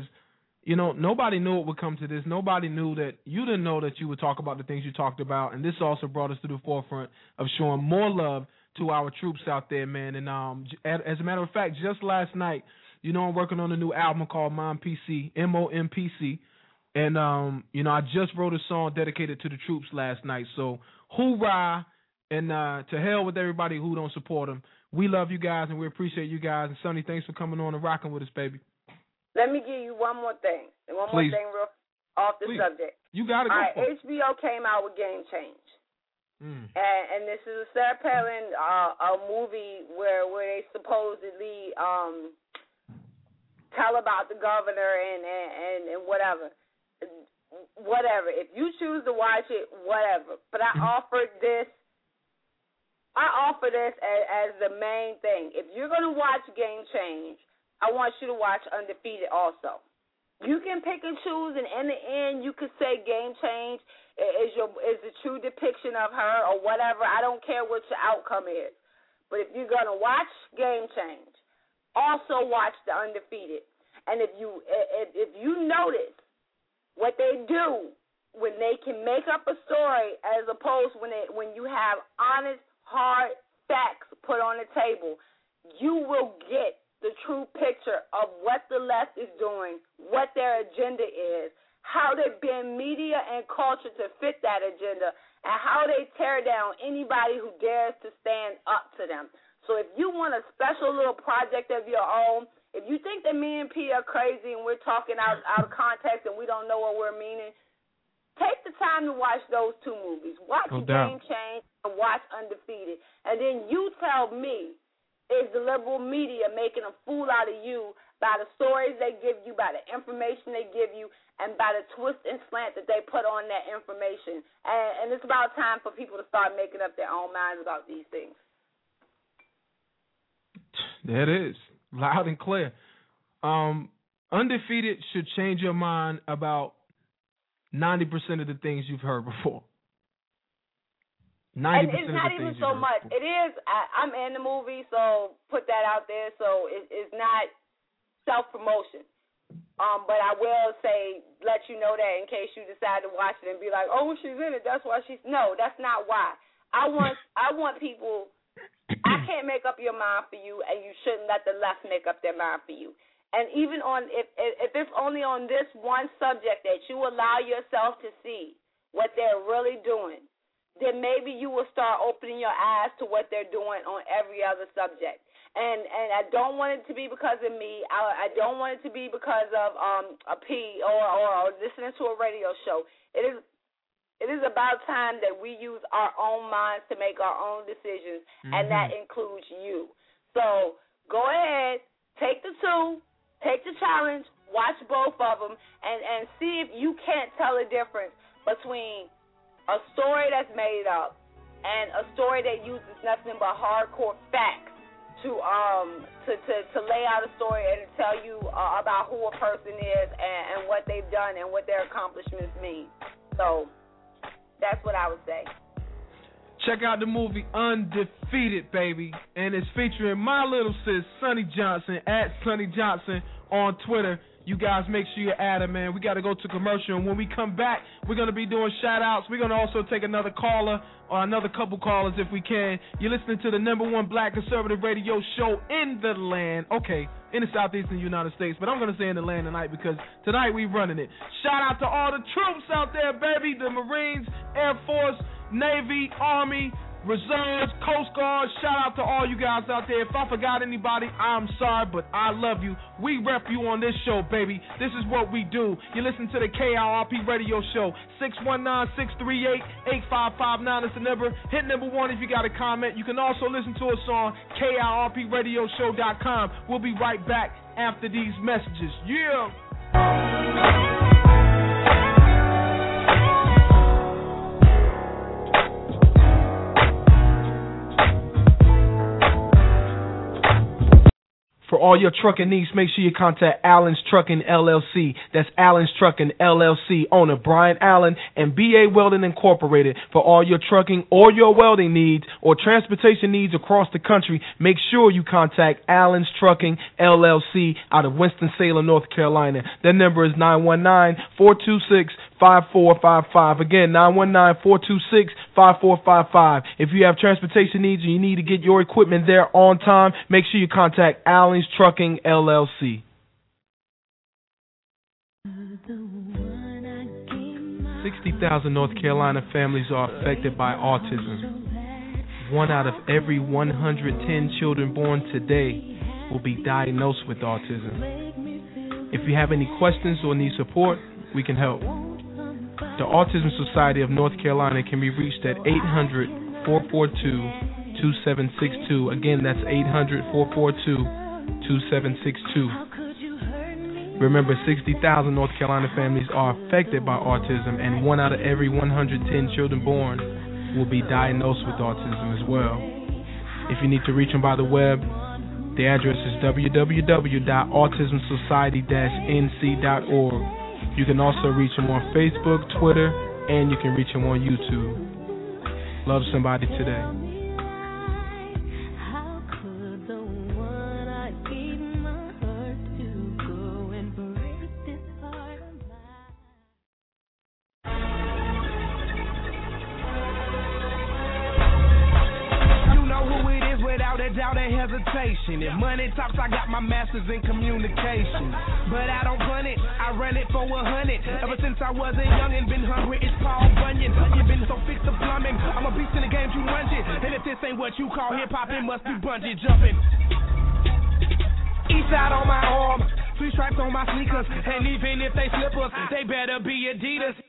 you know nobody knew it would come to this. Nobody knew that you didn't know that you would talk about the things you talked about, and this also brought us to the forefront of showing more love to our troops out there, man. And um, as a matter of fact, just last night, you know, I'm working on a new album called Mom PC, M O M P C. And um, you know, I just wrote a song dedicated to the troops last night. So hoorah and uh to hell with everybody who don't support them. We love you guys and we appreciate you guys. And Sonnie, thanks for coming on and rocking with us, baby. Let me give you one more thing, and one Please. more thing real off the Please. subject. You gotta go All right, it. HBO came out with Game Change. Mm. and, and this is a Sarah Palin uh, a movie where where they supposedly um tell about the governor and and and, and whatever whatever. If you choose to watch it whatever. But I offered this I offer this as, as the main thing. If you're going to watch Game Change I want you to watch Undefeated also. You can pick and choose, and in the end, you could say game change is your is the true depiction of her or whatever. I don't care what your outcome is, but if you're gonna watch game change, also watch the undefeated. And if you if, if you notice what they do when they can make up a story as opposed when it when you have honest hard facts put on the table, you will get the true picture of what the left is doing, what their agenda is, how they bend media and culture to fit that agenda, and how they tear down anybody who dares to stand up to them. So if you want a special little project of your own, if you think that me and P are crazy and we're talking out out of context and we don't know what we're meaning, take the time to watch those two movies. Watch No Game. Change and watch Undefeated. And then you tell me is the liberal media making a fool out of you by the stories they give you, by the information they give you, and by the twist and slant that they put on that information. And, and it's about time for people to start making up their own minds about these things. It is. Loud and clear. Um, undefeated should change your mind about ninety percent of the things you've heard before. Ninety And it's not even so much. It is. I, I'm in the movie, so put that out there. So it, it's not self promotion. Um, but I will say, let you know that in case you decide to watch it and be like, oh, she's in it. That's why she's. No, that's not why. I want. I want people. I can't make up your mind for you, and you shouldn't let the left make up their mind for you. And even on if if it's only on this one subject that you allow yourself to see what they're really doing, then maybe you will start opening your eyes to what they're doing on every other subject. And and I don't want it to be because of me. I I don't want it to be because of um a P or, or listening to a radio show. It is it is about time that we use our own minds to make our own decisions, mm-hmm. and that includes you. So go ahead, take the two, take the challenge, watch both of them, and and see if you can't tell the difference between a story that's made up and a story that uses nothing but hardcore facts to um to to, to lay out a story and tell you uh, about who a person is and, and what they've done and what their accomplishments mean. So that's what I would say. Check out the movie Undefeated, baby, and it's featuring my little sis Sonnie Johnson at Sonnie Johnson on Twitter. You guys make sure you add it, man. We got to go to commercial. And when we come back, we're going to be doing shout outs. We're going to also take another caller or another couple callers if we can. You're listening to the number one black conservative radio show in the land. Okay, in the southeastern United States, but I'm going to say in the land tonight because tonight we running it. Shout out to all the troops out there, baby. The Marines, Air Force, Navy, Army, reserves, Coast Guard. Shout out to all you guys out there. If I forgot anybody, I'm sorry, but I love you. We rep you on this show, baby. This is what we do. You listen to the KIRP radio show. 619-638-8559 is the number. Hit number one if you got a comment. You can also listen to us on KIRPradioshow.com. We'll be right back after these messages. Yeah. For all your trucking needs, make sure you contact Allen's Trucking LLC. That's Allen's Trucking LLC, owner Brian Allen and BA Welding Incorporated. For all your trucking or your welding needs or transportation needs across the country, make sure you contact Allen's Trucking LLC out of Winston-Salem, North Carolina. Their number is 919 426 5455. Again, 919 426 5455. If you have transportation needs and you need to get your equipment there on time, make sure you contact Allen's Trucking LLC. 60,000 North Carolina families are affected by autism. One out of every 110 children born today will be diagnosed with autism. If you have any questions or need support, we can help. The Autism Society of North Carolina can be reached at 800 442 2762. Again, that's 800 442 2762. Remember, 60,000 North Carolina families are affected by autism, and one out of every 110 children born will be diagnosed with autism as well. If you need to reach them by the web, the address is www.autismsociety-nc.org. You can also reach him on Facebook, Twitter, and you can reach him on YouTube. Love somebody today. You know who it is without a doubt and hesitation. If money talks, I got my master's in communication. But I don't run it, for a hundred. Ever since I was a young and been hungry, it's Paul Bunyan. You been so fixed to plumbing. I'm a beast in the game, you run it. And if this ain't what you call hip hop, it must be bungee jumping. East side on my arm, three stripes on my sneakers. And even if they slippers, they better be Adidas.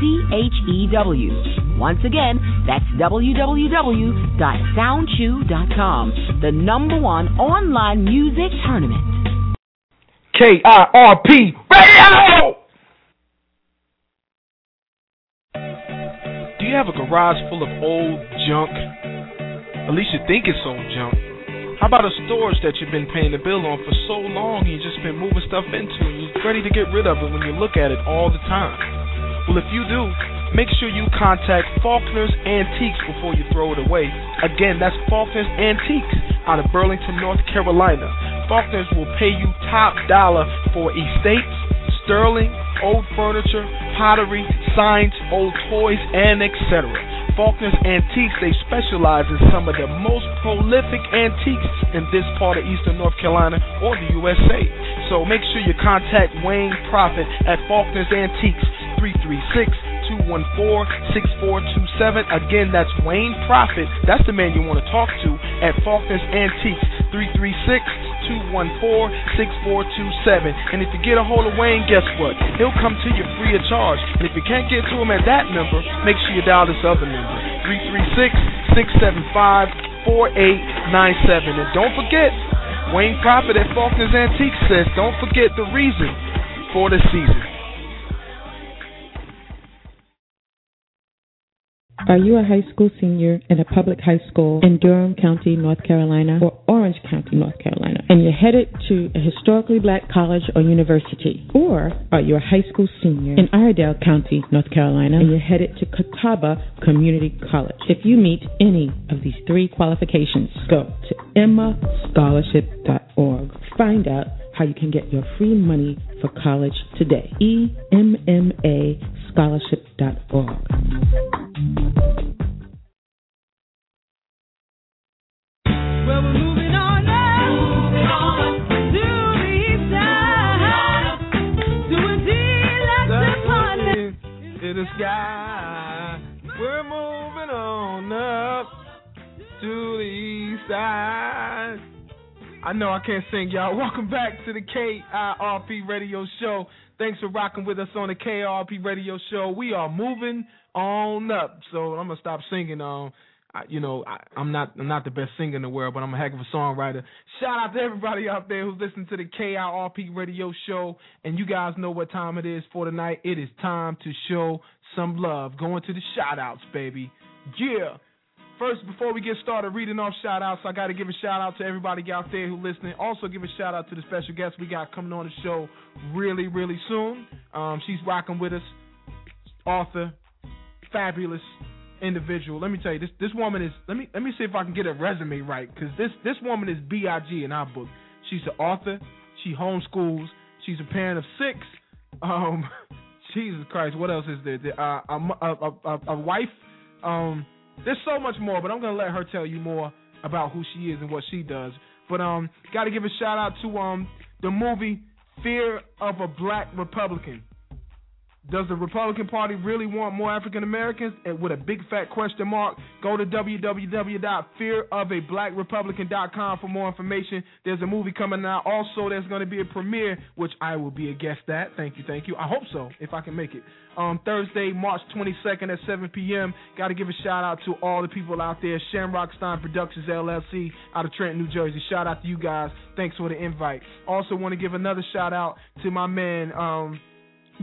C H E W. Once again, that's www.soundchew.com, the number one online music tournament. KIRP Radio! Do you have a garage full of old junk? At least you think it's old junk. How about a storage that you've been paying the bill on for so long and you've just been moving stuff into and you're ready to get rid of it when you look at it all the time? Well, if you do, make sure you contact Faulkner's Antiques before you throw it away. Again, that's Faulkner's Antiques out of Burlington, North Carolina. Faulkner's will pay you top dollar for estates, sterling, old furniture, pottery, signs, old toys, and etc. Faulkner's Antiques, they specialize in some of the most prolific antiques in this part of Eastern North Carolina or the USA. So make sure you contact Wayne Profit at Faulkner's Antiques, 336 214 6427. Again, that's Wayne Profit. That's the man you want to talk to at Faulkner's Antiques, 336 214 6427. And if you get a hold of Wayne, guess what? He'll come to you free of charge. And if you can't get to him at that number, make sure you dial this other number 336 675 4897. And don't forget, Wayne Profit at Faulkner's Antiques says, don't forget the reason for the season. Are you a high school senior in a public high school in Durham County, North Carolina, or Orange County, North Carolina, and you're headed to a historically black college or university? Or are you a high school senior in Iredell County, North Carolina, and you're headed to Catawba Community College? If you meet any of these three qualifications, go to emmascholarship.org. Find out how you can get your free money for college today. EMMA scholarship.org. Well, we're moving on now. Moving on to the east side. Doing deluxe apartment. to the sky. We're moving on up to the east side. I know I can't sing, y'all. Welcome back to the KIRP Radio Show. Thanks for rocking with us on the KIRP Radio Show. We are moving on up. So I'm gonna stop singing. Um, I, you know, I, I'm not I'm not the best singer in the world, but I'm a heck of a songwriter. Shout out to everybody out there who's listening to the KIRP Radio Show, and you guys know what time it is for tonight. It is time to show some love. Going to the shout outs, baby. Yeah. First, before we get started reading off shout outs, I got to give a shout out to everybody out there who listening. Also, give a shout out to the special guest we got coming on the show really, really soon. Um, she's rocking with us, author, fabulous individual. Let me tell you, this this woman is. Let me let me see if I can get a resume right, because this this woman is Big in our book. She's an author. She homeschools. She's a parent of six. Um, Jesus Christ, what else is there? uh, a, a, a, a wife. Um, there's so much more, but I'm gonna let her tell you more about who she is and what she does. But um, got to give a shout out to um the movie Fear of a Black Republican. Does the Republican Party really want more African Americans? And with a big fat question mark, go to www.fearofablackrepublican.com for more information. There's a movie coming out. Also, there's going to be a premiere, which I will be a guest at. Thank you, thank you. I hope so, if I can make it. Um, Thursday, March 22nd at 7 p.m. Got to give a shout out to all the people out there. Shamrock Stein Productions LLC out of Trenton, New Jersey. Shout out to you guys. Thanks for the invite. Also, want to give another shout out to my man. Um,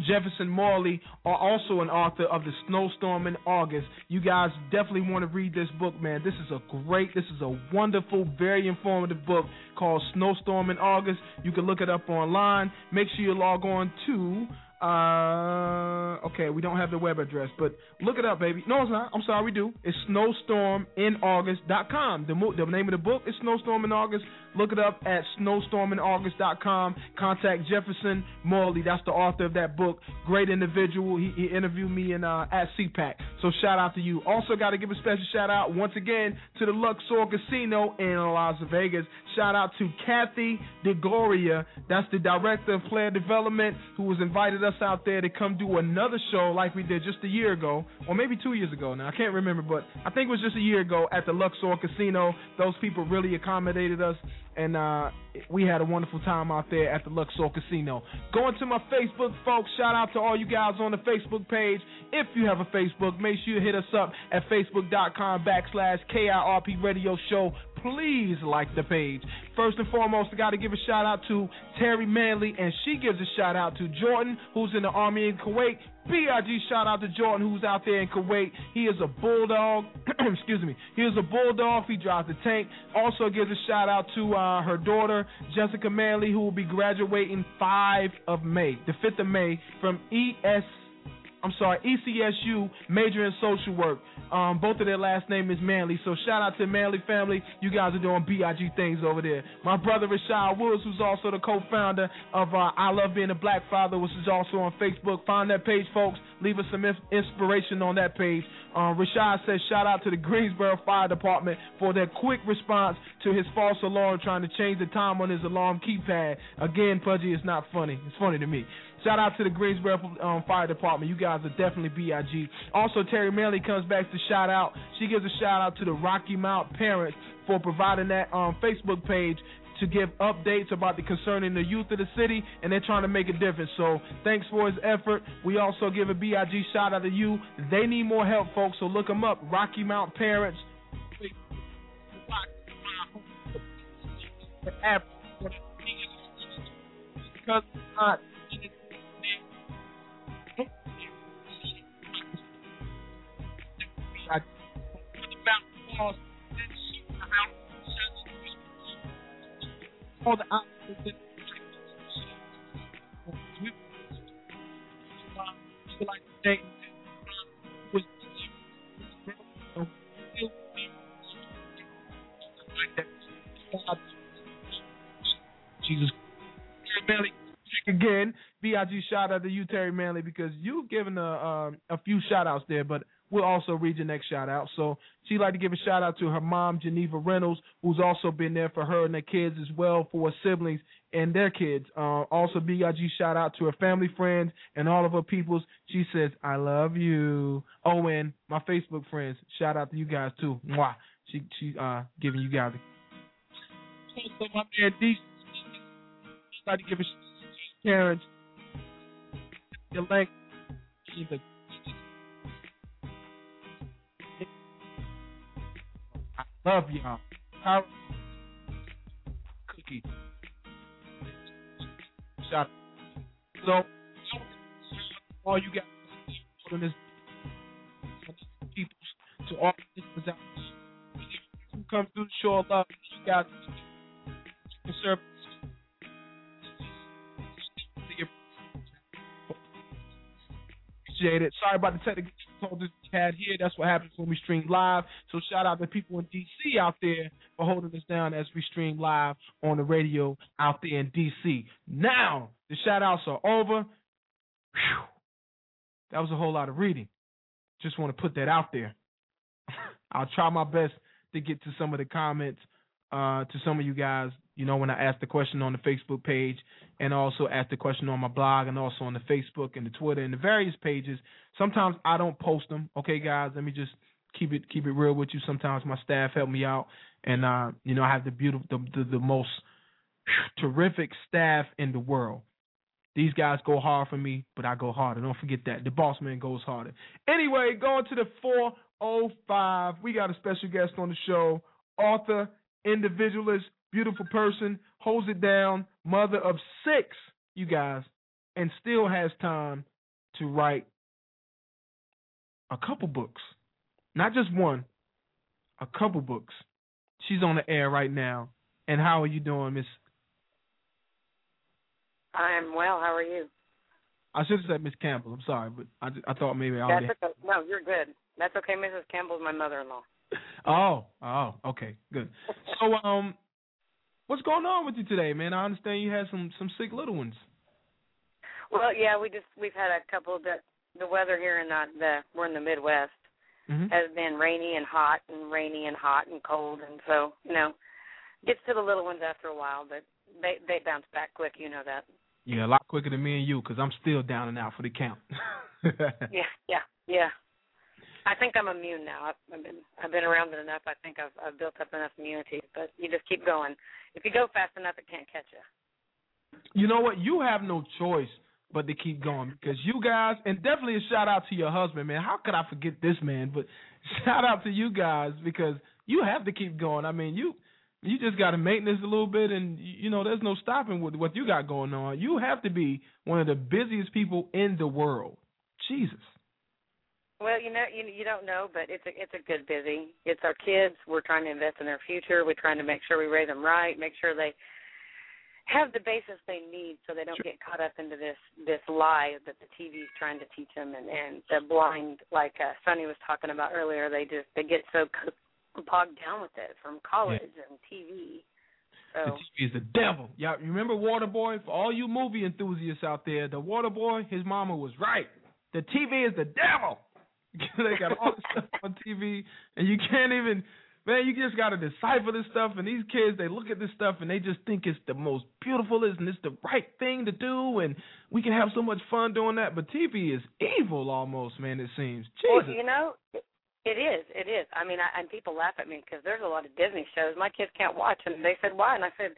Jefferson Morley are also an author of The Snowstorm in August. You guys definitely want to read this book, man. This is a great, this is a wonderful, very informative book called Snowstorm in August. You can look it up online. Make sure you log on to uh, okay, we don't have the web address, but look it up, baby. No, it's not. I'm sorry, we do. It's snowstorminaugust.com. The, mo- the name of the book is Snowstorm in August. Look it up at snowstorminaugust.com. Contact Jefferson Morley. That's the author of that book. Great individual. He, he interviewed me in uh, at CPAC. So shout out to you. Also, got to give a special shout out once again to the Luxor Casino in Las Vegas. Shout out to Kathy DeGoria. That's the director of player development who was invited us out there to come do another show like we did just a year ago, or maybe two years ago now. I can't remember, but I think it was just a year ago at the Luxor Casino. Those people really accommodated us, and uh, we had a wonderful time out there at the Luxor Casino. Going to my Facebook, folks. Shout out to all you guys on the Facebook page. If you have a Facebook, make sure you hit us up at facebook.com backslash KIRP Radio Show. Please like the page. First and foremost, I got to give a shout out to Terry Manley, and she gives a shout out to Jordan, who's in the Army in Kuwait. BIG shout out to Jordan, who's out there in Kuwait. He is a bulldog. Excuse me. He is a bulldog. He drives the tank. Also gives a shout out to uh, her daughter, Jessica Manley, who will be graduating 5 of May, the 5th of May, from ES. I'm sorry, ECSU, major in social work. Um, both of their last name is Manley, so shout out to Manley family. You guys are doing BIG things over there. My brother Rashad Woods, who's also the co-founder of uh, I Love Being a Black Father, which is also on Facebook. Find that page, folks. Leave us some inspiration on that page. Um, Rashad says shout out to the Greensboro Fire Department for their quick response to his false alarm trying to change the time on his alarm keypad. Again, Pudgy, it's not funny. It's funny to me. Shout out to the Greensboro um, Fire Department. You guys are definitely BIG. Also, Terry Manley comes back to shout out. She gives a shout out to the Rocky Mount parents for providing that um, Facebook page to give updates about the concerning the youth of the city, and they're trying to make a difference. So thanks for his effort. We also give a BIG shout out to you. They need more help, folks. So look them up. Rocky Mount parents. Because not all the options like today was Jesus Manley again. BIG shout out to you, Terry Manley, because you've given a um, a few shout outs there, but we'll also read your next shout out. So she'd like to give a shout out to her mom, Geneva Reynolds, who's also been there for her and her kids as well, for her siblings and their kids. Uh, also, BIG shout out to her family, friends, and all of her peoples. She says, I love you. Oh, and my Facebook friends, shout out to you guys too. Mwah. She she uh giving you guys. A- also, my man D. She'd like to give a shout out to Karen. Your leg. She's a Love y'all. How cookie. Shout So all you guys on this people to all listeners out who come through the show love, you guys conserve appreciate it. Sorry about the technical difficulties we had here. That's what happens when we stream live. So shout out to people in DC out there for holding us down as we stream live on the radio out there in DC. Now the shout outs are over. Whew. That was a whole lot of reading. Just want to put that out there. I'll try my best to get to some of the comments uh, to some of you guys. You know, when I asked the question on the Facebook page, and also asked the question on my blog, and also on the Facebook and the Twitter and the various pages. Sometimes I don't post them. Okay, guys, let me just keep it keep it real with you. Sometimes my staff help me out, and uh, you know, I have the beautiful, the, the, the most terrific staff in the world. These guys go hard for me, but I go harder. Don't forget that. The boss man goes harder. Anyway, going to the 405. We got a special guest on the show, author, individualist, beautiful person, holds it down, mother of six, you guys, and still has time to write a couple books. Not just one, a couple books. She's on the air right now. And how are you doing, Miss? I'm well. How are you? I should have said Miss Campbell. I'm sorry, but I, I thought maybe I That's already. okay. No, you're good. That's okay. Mrs. Campbell's my mother-in-law. Oh, oh, okay, good. So, um, what's going on with you today, man? I understand you had some some sick little ones. Well, yeah, we just we've had a couple that the weather here in the, the we're in the Midwest Mhm. has been rainy and hot and rainy and hot and cold, and so you know gets to the little ones after a while, but they they bounce back quick. You know that. Yeah, a lot quicker than me and you, because I'm still down and out for the count. Yeah, yeah, yeah. I think I'm immune now. I've, I've been I've been around it enough. I think I've I've built up enough immunity. But you just keep going. If you go fast enough, it can't catch you. you know what? You have no choice but to keep going because you guys, and definitely a shout out to your husband, man. How could I forget this man? But shout out to you guys because you have to keep going. I mean, you you just got to maintenance a little bit, and you know there's no stopping with what you got going on. You have to be one of the busiest people in the world. Jesus. Well, you know, you you don't know, but it's a it's a good busy. It's our kids. We're trying to invest in their future. We're trying to make sure we raise them right, make sure they have the basis they need, so they don't get caught up into this this lie that the TV is trying to teach them, and and the blind, like uh, Sonnie was talking about earlier. They just they get so bogged down with it from college and TV. The TV is the devil. Y'all remember Waterboy? For all you movie enthusiasts out there, the Waterboy, his mama was right. The TV is the devil. they got all this stuff on TV, and you can't even. Man, you just got to decipher this stuff, and these kids, they look at this stuff and they just think it's the most beautiful, and it's the right thing to do, and we can have so much fun doing that. But TV is evil, almost, man. It seems. well, you know, it, is, it is. I mean, I, and people laugh at me because there's a lot of Disney shows my kids can't watch, and they said why, and I said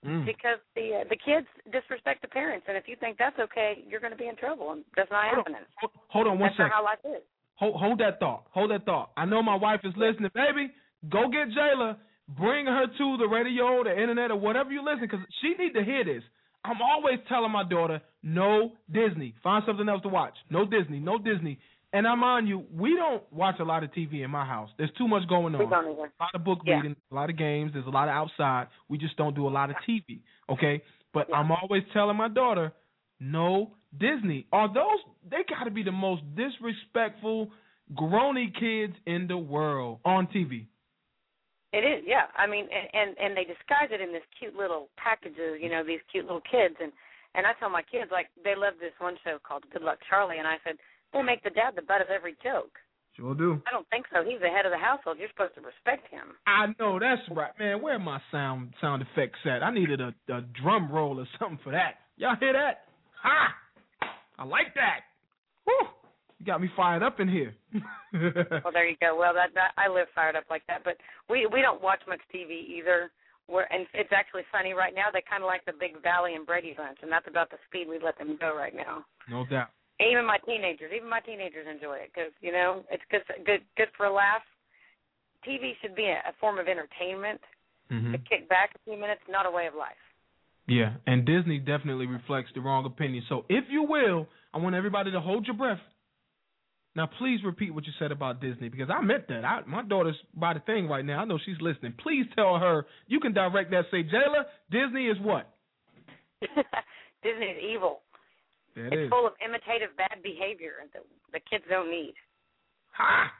Mm. because the uh, the kids disrespect the parents, and if you think that's okay, you're going to be in trouble, and that's not happening. Hold on one that's second. not how life is. Hold, hold that thought. Hold that thought. I know my wife is listening. Baby, go get Jayla. Bring her to the radio, the internet, or whatever you listen, because she need to hear this. I'm always telling my daughter, no Disney. Find something else to watch. No Disney. No Disney. And I'm on you. We don't watch a lot of TV in my house. There's too much going on. We don't either. A lot of book Yeah. reading, a lot of games. There's a lot of outside. We just don't do a lot of TV. Okay. But I'm always telling my daughter, no Disney. Are those? They got to be the most disrespectful, groany kids in the world on TV. It is, yeah. I mean, and, and and they disguise it in this cute little packages, you know, these cute little kids, and and I tell my kids like they love this one show called Good Luck Charlie, and I said they make the dad the butt of every joke. Sure do. I don't think so. He's the head of the household. You're supposed to respect him. I know that's right, man. Where are my sound sound effects at? I needed a, a drum roll or something for that. Y'all hear that? Ha! I like that. Whew. You got me fired up in here. well, there you go. Well, that, that I live fired up like that, but we we don't watch much TV either. We're and it's actually funny right now. They kind of like the Big Valley and Brady Bunch, and that's about the speed we let them go right now. no doubt. Even my teenagers, even my teenagers enjoy it because you know it's good, good, good for a laugh. TV should be a, a form of entertainment. mm-hmm. To kick back a few minutes, not a way of life. Yeah, and Disney definitely reflects the wrong opinion. So, if you will, I want everybody to hold your breath. Now, please repeat what you said about Disney because I meant that. I, my daughter's by the thing right now. I know she's listening. Please tell her you can direct that. Say, Jayla, Disney is what? Disney is evil. It it's is. full of imitative bad behavior that the kids don't need. Ha!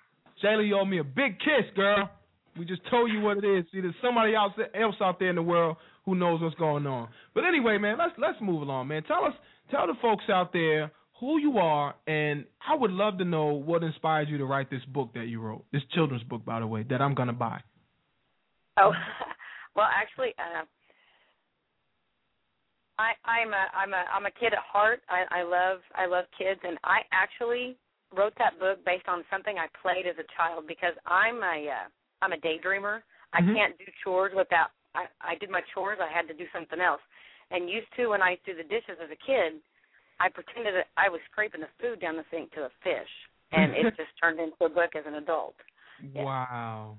Jayla, you owe me a big kiss, girl. We just told you what it is. See, there's somebody else else out there in the world who knows what's going on. But anyway, man, let's let's move along, man. Tell us, tell the folks out there who you are, and I would love to know what inspired you to write this book that you wrote. This children's book, by the way, that I'm gonna buy. Oh, well, actually, uh, I, I'm a I'm a I'm a kid at heart. I, I love I love kids, and I actually wrote that book based on something I played as a child because I'm a uh, I'm a daydreamer. I Mhm. can't do chores without I I did my chores. I had to do something else. And used to when I used to do the dishes as a kid, I pretended that I was scraping the food down the sink to a fish, and it just turned into a book as an adult. Wow.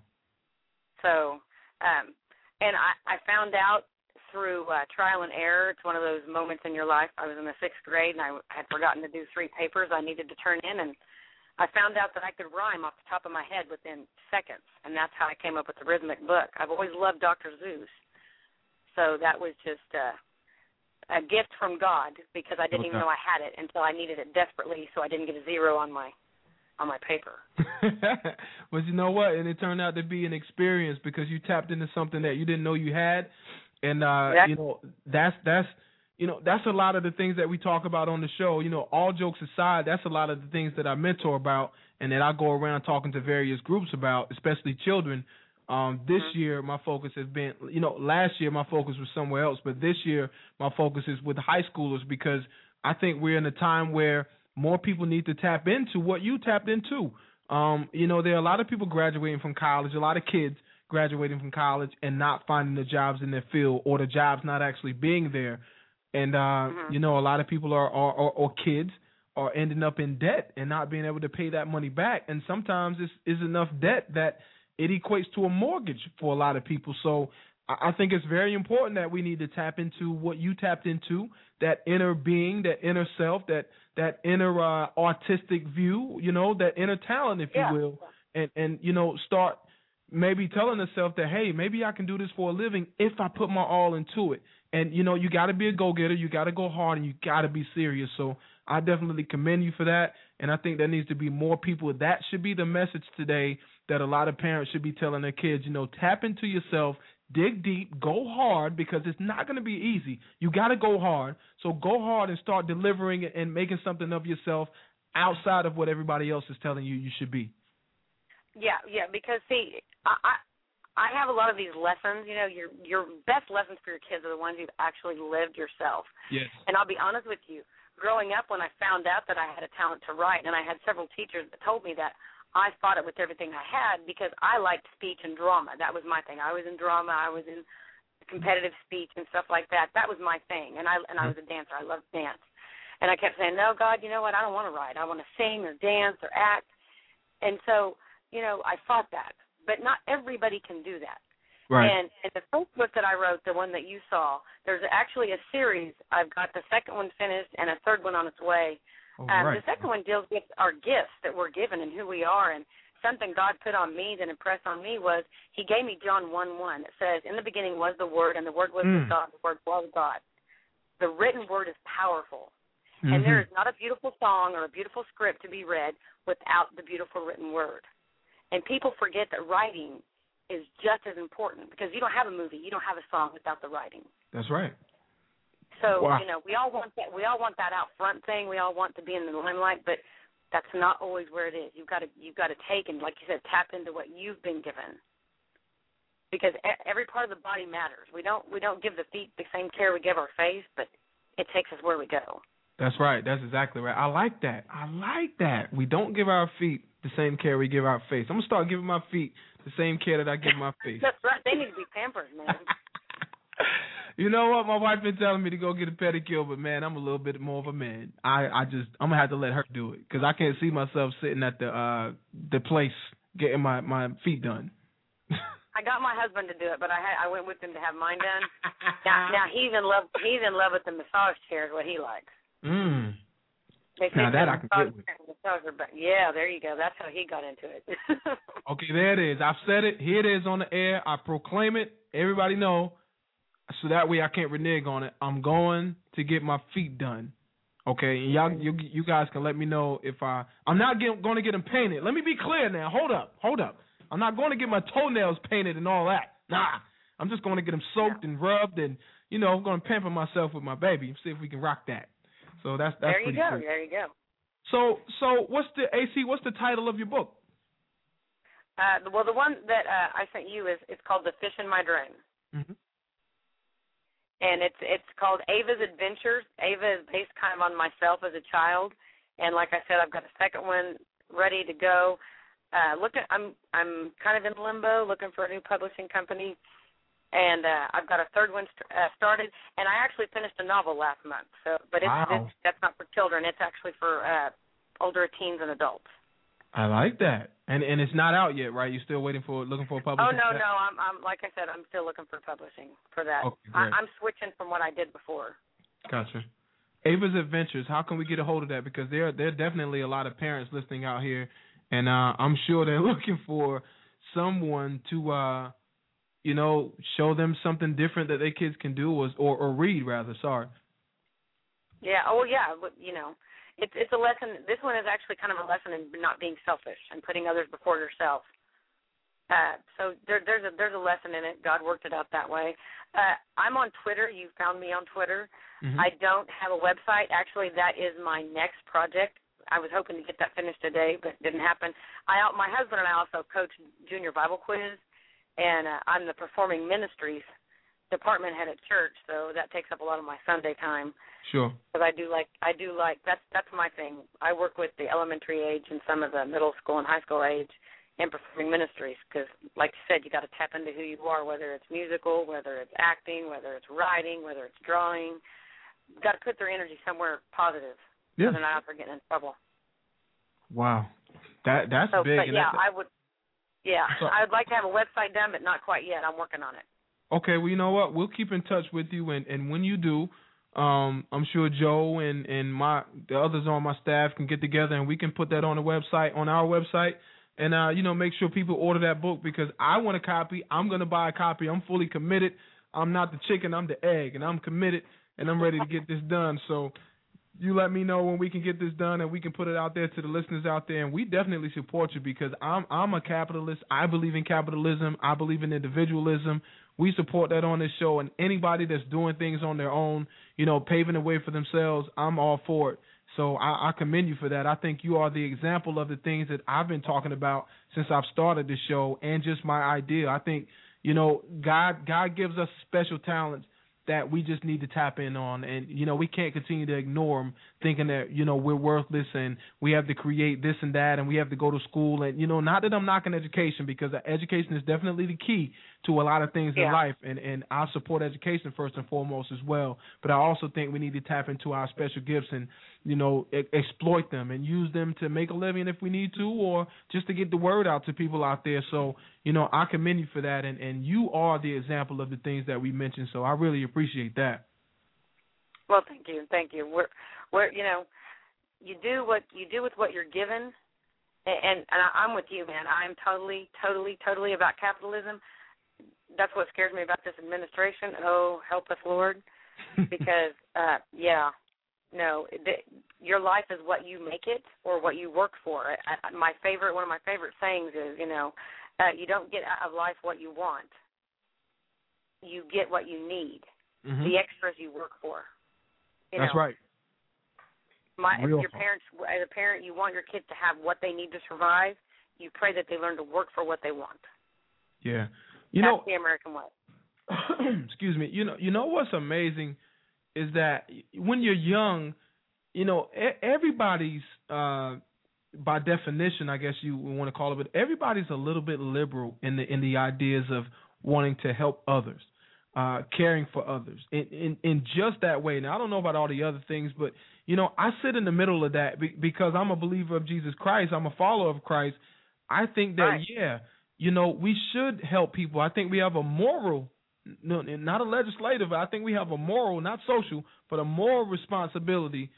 So, um, and I, I found out through uh, trial and error. It's one of those moments in your life. I was in the sixth grade and I had forgotten to do three papers I needed to turn in, and I found out that I could rhyme off the top of my head within seconds, and that's how I came up with the rhythmic book. I've always loved Dr. Seuss, so that was just uh, a gift from God because I didn't Okay. even know I had it until I needed it desperately, so I didn't get a zero on my on my paper. but you know what? And it turned out to be an experience because you tapped into something that you didn't know you had, and uh, Exactly. you know that's that's you know that's a lot of the things that we talk about on the show. You know, all jokes aside, that's a lot of the things that I mentor about and that I go around talking to various groups about, especially children. Um, this Mm-hmm. year my focus has been, you know, last year my focus was somewhere else, but this year my focus is with high schoolers because I think we're in a time where more people need to tap into what you tapped into. Um, you know, there are a lot of people graduating from college, a lot of kids graduating from college and not finding the jobs in their field or the jobs not actually being there. And uh, Mm-hmm. you know, a lot of people are, are, are or kids are ending up in debt and not being able to pay that money back. And sometimes it's is enough debt that it equates to a mortgage for a lot of people. So I I think it's very important that we need to tap into what you tapped into, that inner being, that inner self, that that inner uh, artistic view, you know, that inner talent, if Yeah. you will, and and you know, start maybe telling yourself that hey, maybe I can do this for a living if I put my all into it. And you know, you got to be a go-getter, you got to go hard, and you got to be serious. So I definitely commend you for that, and I think there needs to be more people. That should be the message today that a lot of parents should be telling their kids. You know, tap into yourself, dig deep, go hard because it's not going to be easy. You got to go hard. So go hard and start delivering and making something of yourself outside of what everybody else is telling you you should be. Yeah, yeah. Because see, I, I have a lot of these lessons. You know, your your best lessons for your kids are the ones you've actually lived yourself. Yes. And I'll be honest with you, growing up when I found out that I had a talent to write, and I had several teachers that told me that, I fought it with everything I had because I liked speech and drama. That was my thing. I was in drama. I was in competitive speech and stuff like that. That was my thing. And I and I mm-hmm. was a dancer. I loved dance. And I kept saying, "No, God, you know what? I don't want to write. I want to sing or dance or act." And so, you know, I fought that. But not everybody can do that. Right. And in the first book that I wrote, the one that you saw, there's actually a series. I've got the second one finished and a third one on its way. All Um, right. The second one deals with our gifts that we're given and who we are. And something God put on me that impressed on me was He gave me John 1 1. It says, In the beginning was the Word, and the Word was with Mm. God, the Word was God. The written Word is powerful. Mm-hmm. And there is not a beautiful song or a beautiful script to be read without the beautiful written Word. And people forget that writing is just as important because you don't have a movie, you don't have a song without the writing. That's right. So Wow. you know, we all want that. We all want that out front thing. We all want to be in the limelight, but that's not always where it is. You've got to you've got to take and, like you said, tap into what you've been given. Because every part of the body matters. We don't we don't give the feet the same care we give our face, but it takes us where we go. That's right. That's exactly right. I like that. I like that. We don't give our feet the same care we give our face. I'm gonna start giving my feet the same care that I give my face. That's right. They need to be pampered, man. You know what? My wife been telling me to go get a pedicure, but man, I'm a little bit more of a man. I I just I'm gonna have to let her do it because I can't see myself sitting at the uh the place getting my my feet done. I got my husband to do it, but I had I went with him to have mine done. Now, now he's in love. He's in love with the massage chair. Is what he likes. Mm. They Now that I can get with. chair and the massager, but yeah, there you go. That's how he got into it. Okay, there it is. I've said it. Here it is on the air. I proclaim it. Everybody know. So that way I can't renege on it. I'm going to get my feet done. Okay, and y'all, you, you guys can let me know if I. I'm not get, going to get them painted. Let me be clear now. Hold up, hold up. I'm not going to get my toenails painted and all that. Nah, I'm just going to get them soaked and rubbed, and you know, I'm going to pamper myself with my baby. See if we can rock that. So that's that's there you pretty go. cool. There you go. So so what's the AC? What's the title of your book? Uh, well, the one that uh, I sent you is it's called The Fish in My Drain, Mhm. and it's it's called Ava's Adventures. Ava is based kind of on myself as a child, and like I said, I've got a second one ready to go. Uh, looking, I'm I'm kind of in limbo, looking for a new publishing company, and uh, I've got a third one st- uh, started. And I actually finished a novel last month. So, but it's, Wow. it's that's not for children. It's actually for uh, older teens and adults. I like that. And and it's not out yet, right? You're still waiting for looking for a publisher. Oh no, no, I'm I'm like I said, I'm still looking for publishing for that. Okay, I, I'm switching from what I did before. Gotcha. Ava's Adventures. How can we get a hold of that? Because there there are definitely a lot of parents listening out here, and uh, I'm sure they're looking for someone to, uh, you know, show them something different that their kids can do, or or, or read rather. Sorry. Yeah. Oh yeah. But, you know, it's it's a lesson. This one is actually kind of a lesson in not being selfish and putting others before yourself. Uh, so there, there's a there's a lesson in it. God worked it out that way. Uh, I'm on Twitter. You found me on Twitter. Mhm. I don't have a website. Actually, that is my next project. I was hoping to get that finished today, but it didn't happen. I my husband and I also coach junior Bible quiz, and uh, I'm the performing ministries department head at church, so that takes up a lot of my Sunday time. Sure. Because I do like I do like that's that's my thing. I work with the elementary age and some of the middle school and high school age in performing ministries because, like you said, you got to tap into who you are, whether it's musical, whether it's acting, whether it's writing, whether it's drawing. Got to put their energy somewhere positive. Yeah. So they're not out there getting in trouble. Wow. That that's so, big. but yeah, that's, I would. Yeah, So- I would like to have a website done, but not quite yet. I'm working on it. Okay, well, you know what? We'll keep in touch with you, and and when you do, um, I'm sure Joe and and my the others on my staff can get together, and we can put that on the website on our website, and uh, you know, make sure people order that book because I want a copy. I'm gonna buy a copy. I'm fully committed. I'm not the chicken. I'm the egg, and I'm committed, and I'm ready to get this done. So. You let me know when we can get this done and we can put it out there to the listeners out there and we definitely support you because I'm I'm a capitalist. I believe in capitalism. I believe in individualism. We support that on this show, and anybody that's doing things on their own, you know, paving the way for themselves, I'm all for it. So I, I commend you for that. I think you are the example of the things that I've been talking about since I've started this show, and just my idea. I think, you know, God God gives us special talents that we just need to tap in on, and you know, we can't continue to ignore them, thinking that you know we're worthless and we have to create this and that, and we have to go to school, and you know, not that I'm knocking education because education is definitely the key to a lot of things in life, and and I support education first and foremost as well. But I also think we need to tap into our special gifts and you know e- exploit them and use them to make a living if we need to, or just to get the word out to people out there. So you know, I commend you for that, and and you are the example of the things that we mentioned. So I really appreciate that. Well, thank you, thank you. We're, we're, you know, you do what you do with what you're given, and and, and I'm with you, man. I'm totally, totally, totally about capitalism. That's what scares me about this administration. Oh, help us, Lord, because uh yeah, no, the, your life is what you make it or what you work for. I, I, my favorite, one of my favorite sayings is, you know, uh, you don't get out of life what you want. You get what you need. Mhm. The extras you work for. You That's know, right. My if Real your parents as a parent you want your kids to have what they need to survive. You pray that they learn to work for what they want. Yeah. You That's know, the American way. excuse me. You know, you know what's amazing is that when you're young, you know, everybody's uh by definition, I guess you want to call it, but everybody's a little bit liberal in the in the ideas of wanting to help others, uh, caring for others, in, in in just that way. Now, I don't know about all the other things, but you know, I sit in the middle of that be- because I'm a believer of Jesus Christ. I'm a follower of Christ. I think that Right. yeah, you know, we should help people. I think we have a moral no, not a legislative. I think we have a moral, not social, but a moral responsibility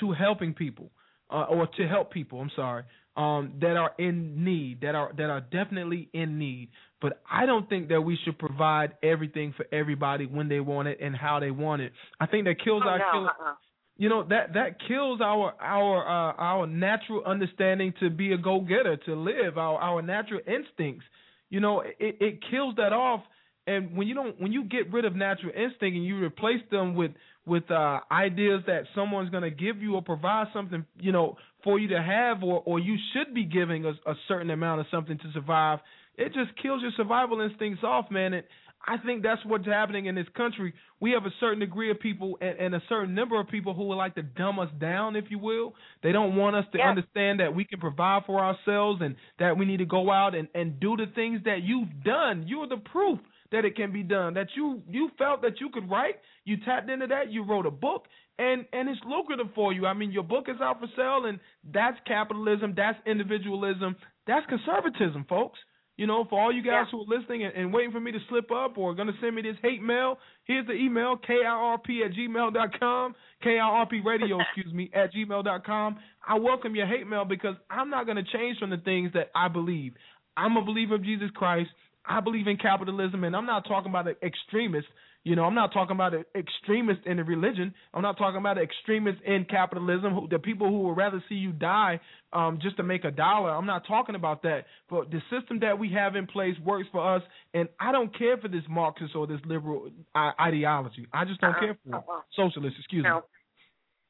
to helping people, uh, or to help people. I'm sorry, um, that are in need, that are that are definitely in need. But I don't think that we should provide everything for everybody when they want it and how they want it. I think that kills oh our no, kill, uh-uh. you know that that kills our our uh, our natural understanding to be a go getter to live our our natural instincts you know it it kills that off and when you don't when you get rid of natural instinct and you replace them with with uh ideas that someone's going to give you or provide something you know for you to have or or you should be giving a, a certain amount of something to survive it just kills your survival instincts off man and I think that's what's happening in this country. We have a certain degree of people and, and a certain number of people who would like to dumb us down, if you will. They don't want us to Yeah. understand that we can provide for ourselves and that we need to go out and, and do the things that you've done. You're the proof that it can be done. That you you felt that you could write, you tapped into that, you wrote a book, and and it's lucrative for you. I mean, your book is out for sale, and that's capitalism, that's individualism, that's conservatism, folks. You know, for all you guys who are listening and, and waiting for me to slip up or going to send me this hate mail, here's the email, KIRP at gmail dot com, KIRP radio, excuse me, at gmail dot com. I welcome your hate mail because I'm not going to change from the things that I believe. I'm a believer of Jesus Christ. I believe in capitalism, and I'm not talking about an extremist. You know, I'm not talking about an extremist in the religion. I'm not talking about an extremist in capitalism. Who, the people who would rather see you die um, just to make a dollar. I'm not talking about that. But the system that we have in place works for us, and I don't care for this Marxist or this liberal uh, ideology. I just don't Uh-uh, care for it. uh-uh. Socialist, excuse No. me.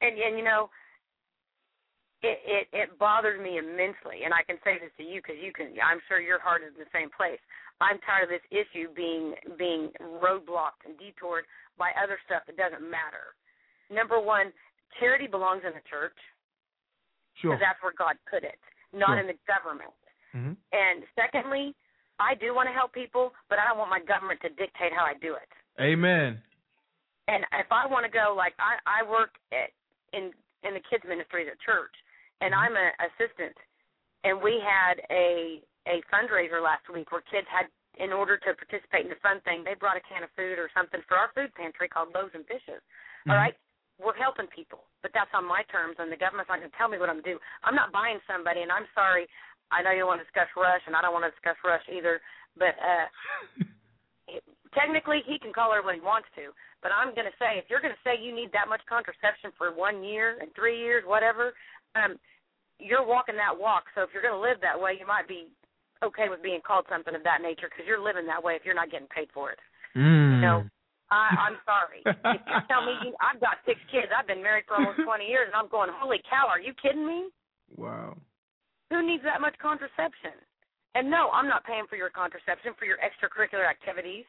And and you know, it it, it bothers me immensely, and I can say this to you because you can. I'm sure your heart is in the same place. I'm tired of this issue being being roadblocked and detoured by other stuff that doesn't matter. Number one, charity belongs in the church. Sure. Because that's where God put it, not Sure. in the government. Mm-hmm. And secondly, I do want to help people, but I don't want my government to dictate how I do it. Amen. And if I want to go, like I I work at, in in the kids ministries at church, and I'm an assistant, and we had a a fundraiser last week where kids had, in order to participate in the fun thing, they brought a can of food or something for our food pantry called Loaves and Fishes. All right, we're helping people, but that's on my terms, and the government's not going to tell me what I'm to do. I'm not buying somebody, and I'm sorry. I know you want to discuss Rush, and I don't want to discuss Rush either, but uh technically he can call her when he wants to. But I'm going to say, if you're going to say you need that much contraception for one year and three years, whatever, um, you're walking that walk. So if you're going to live that way, you might be okay with being called something of that nature because you're living that way if you're not getting paid for it. Mm. You know, I, I'm sorry. if you tell me you, I've got six kids, I've been married for almost 20 years, and I'm going, holy cow, are you kidding me? Wow. Who needs that much contraception? And no, I'm not paying for your contraception for your extracurricular activities.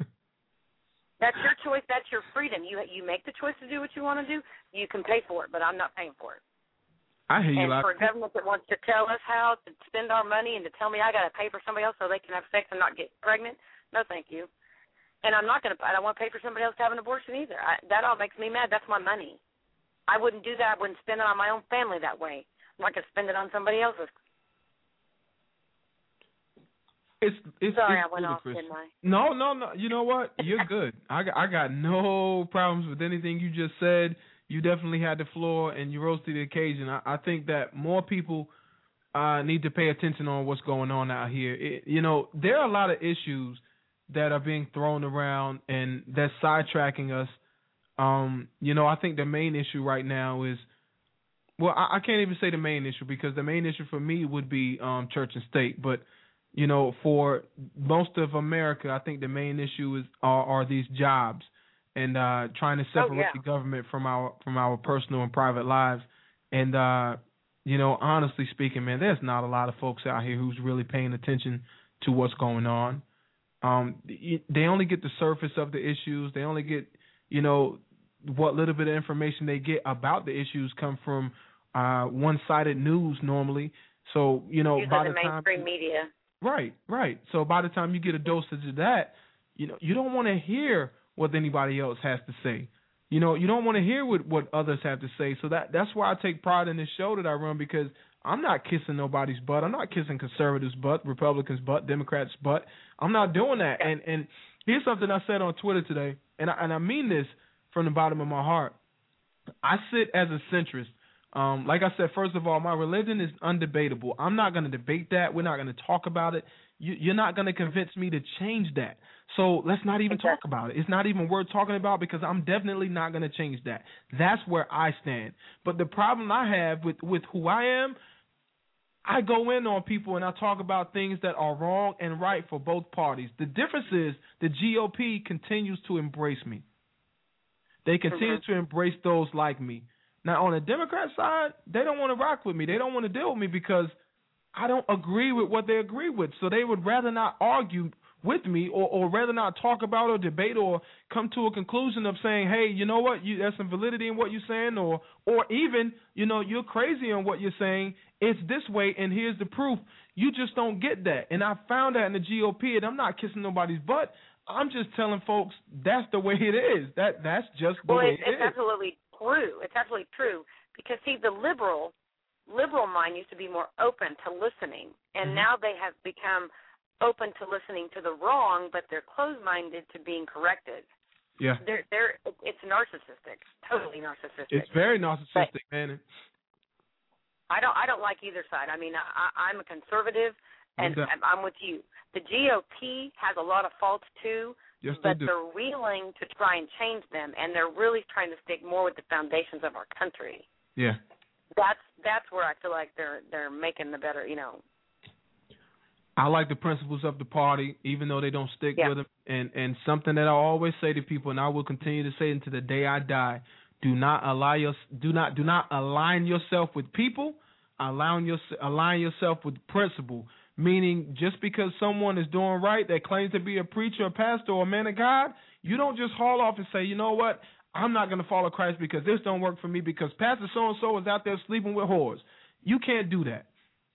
That's your choice. That's your freedom. You you make the choice to do what you want to do. You can pay for it, but I'm not paying for it. I hear you. and for a government that wants to tell us how to spend our money and to tell me I got to pay for somebody else so they can have sex and not get pregnant, no, thank you. And I'm not going to. I don't want to pay for somebody else to have an abortion either. I, that all makes me mad. That's my money. I wouldn't do that. I wouldn't spend it on my own family that way. I'm not going to spend it on somebody else's. it's it's Sorry, it's I went off, didn't I? No, no, no. You know what? You're good. I got, I got no problems with anything you just said. You definitely had the floor and you rose to the occasion. I, I think that more people uh, need to pay attention on what's going on out here. It, you know, there are a lot of issues that are being thrown around and that's sidetracking us. Um, you know, I think the main issue right now is well, I, I can't even say the main issue because the main issue for me would be um, church and state, but you know, for most of America, I think the main issue is are, are these jobs and uh trying to separate yeah. the government from our from our personal and private lives. And uh you know, honestly speaking, man, there's not a lot of folks out here who's really paying attention to what's going on. Um they only get the surface of the issues. They only get, you know, what little bit of information they get about the issues come from uh one-sided news normally. So, you know, Usually by the the time mainstream media. Right, right. So by the time you get a dosage of that, you know, you don't want to hear what anybody else has to say. You know, you don't want to hear what what others have to say. So that that's why I take pride in this show that I run because I'm not kissing nobody's butt. I'm not kissing conservatives' butt, Republicans' butt, Democrats' butt. I'm not doing that. And and here's something I said on Twitter today, and I, and I mean this from the bottom of my heart. I sit as a centrist. Um, like I said, first of all, my religion is undebatable. I'm not going to debate that. We're not going to talk about it. You, you're not going to convince me to change that. So let's not even talk about it. It's not even worth talking about because I'm definitely not going to change that. That's where I stand. But the problem I have with with who I am, I go in on people and I talk about things that are wrong and right for both parties. The difference is the GOP continues to embrace me. They continue mm-hmm. to embrace those like me. Now on the Democrat side, they don't want to rock with me. They don't want to deal with me because I don't agree with what they agree with. So they would rather not argue with me or, or rather not talk about or debate or come to a conclusion of saying, Hey, you know what, you there's some validity in what you're saying or or even, you know, you're crazy on what you're saying. It's this way and here's the proof. You just don't get that. And I found that in the GOP and I'm not kissing nobody's butt. I'm just telling folks that's the way it is. That that's just the well, way it's, it it's is. absolutely true. It's absolutely true because see, the liberal liberal mind used to be more open to listening, and Mhm. now they have become open to listening to the wrong, but they're closed-minded to being corrected. Yeah. They're they're it's narcissistic, totally narcissistic. It's very narcissistic, man. I don't I don't like either side. I mean, I, I'm a conservative, and I'm I'm with you. The GOP has a lot of faults too, Yes, they but do. they're willing to try and change them, and they're really trying to stick more with the foundations of our country. Yeah. That's that's where I feel like they're they're making the better, you know. I like the principles of the party, even though they don't stick Yeah. with them. And and something that I always say to people, and I will continue to say until the day I die: Do not allow your do not do not align yourself with people. Allowing your align yourself with principle. Meaning, just because someone is doing right that claims to be a preacher, a pastor, or a man of God, you don't just haul off and say, you know what, I'm not going to follow Christ because this don't work for me because Pastor so and so is out there sleeping with whores. You can't do that.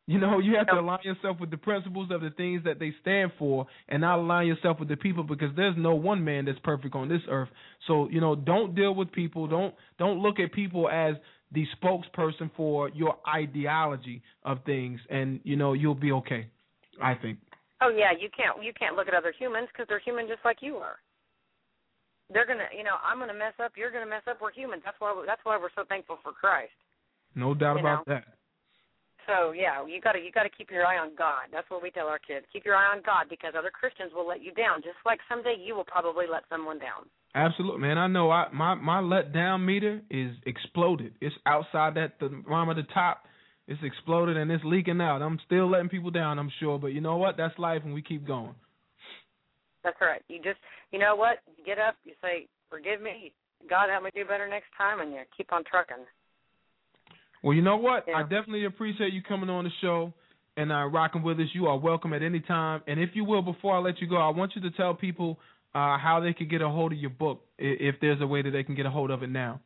You know, you have to align yourself with the principles of the things that they stand for and not align yourself with the people because there's no one man that's perfect on this earth. So, you know, don't deal with people. Don't don't look at people as the spokesperson for your ideology of things and you know, you'll be okay. I think. Oh yeah, you can't you can't look at other humans because they're human just like you are. They're gonna, you know, I'm gonna mess up. You're gonna mess up. We're humans. That's why that's why we're so thankful for Christ. No doubt about know? that. So yeah, you gotta you gotta keep your eye on God. That's what we tell our kids. Keep your eye on God because other Christians will let you down, just like someday you will probably let someone down. Absolutely, man. I know. I my my let down meter is exploded. It's outside that the of the top. It's exploded and it's leaking out. I'm still letting people down, I'm sure, but you know what? That's life, and we keep going. That's right. You just you know what? You get up. You say, "Forgive me, God, help me do better next time," and you keep on trucking. Well, you know what? Yeah. I definitely appreciate you coming on the show and uh, rocking with us. You are welcome at any time. And if you will, before I let you go, I want you to tell people uh, how they could get a hold of your book, if there's a way that they can get a hold of it now.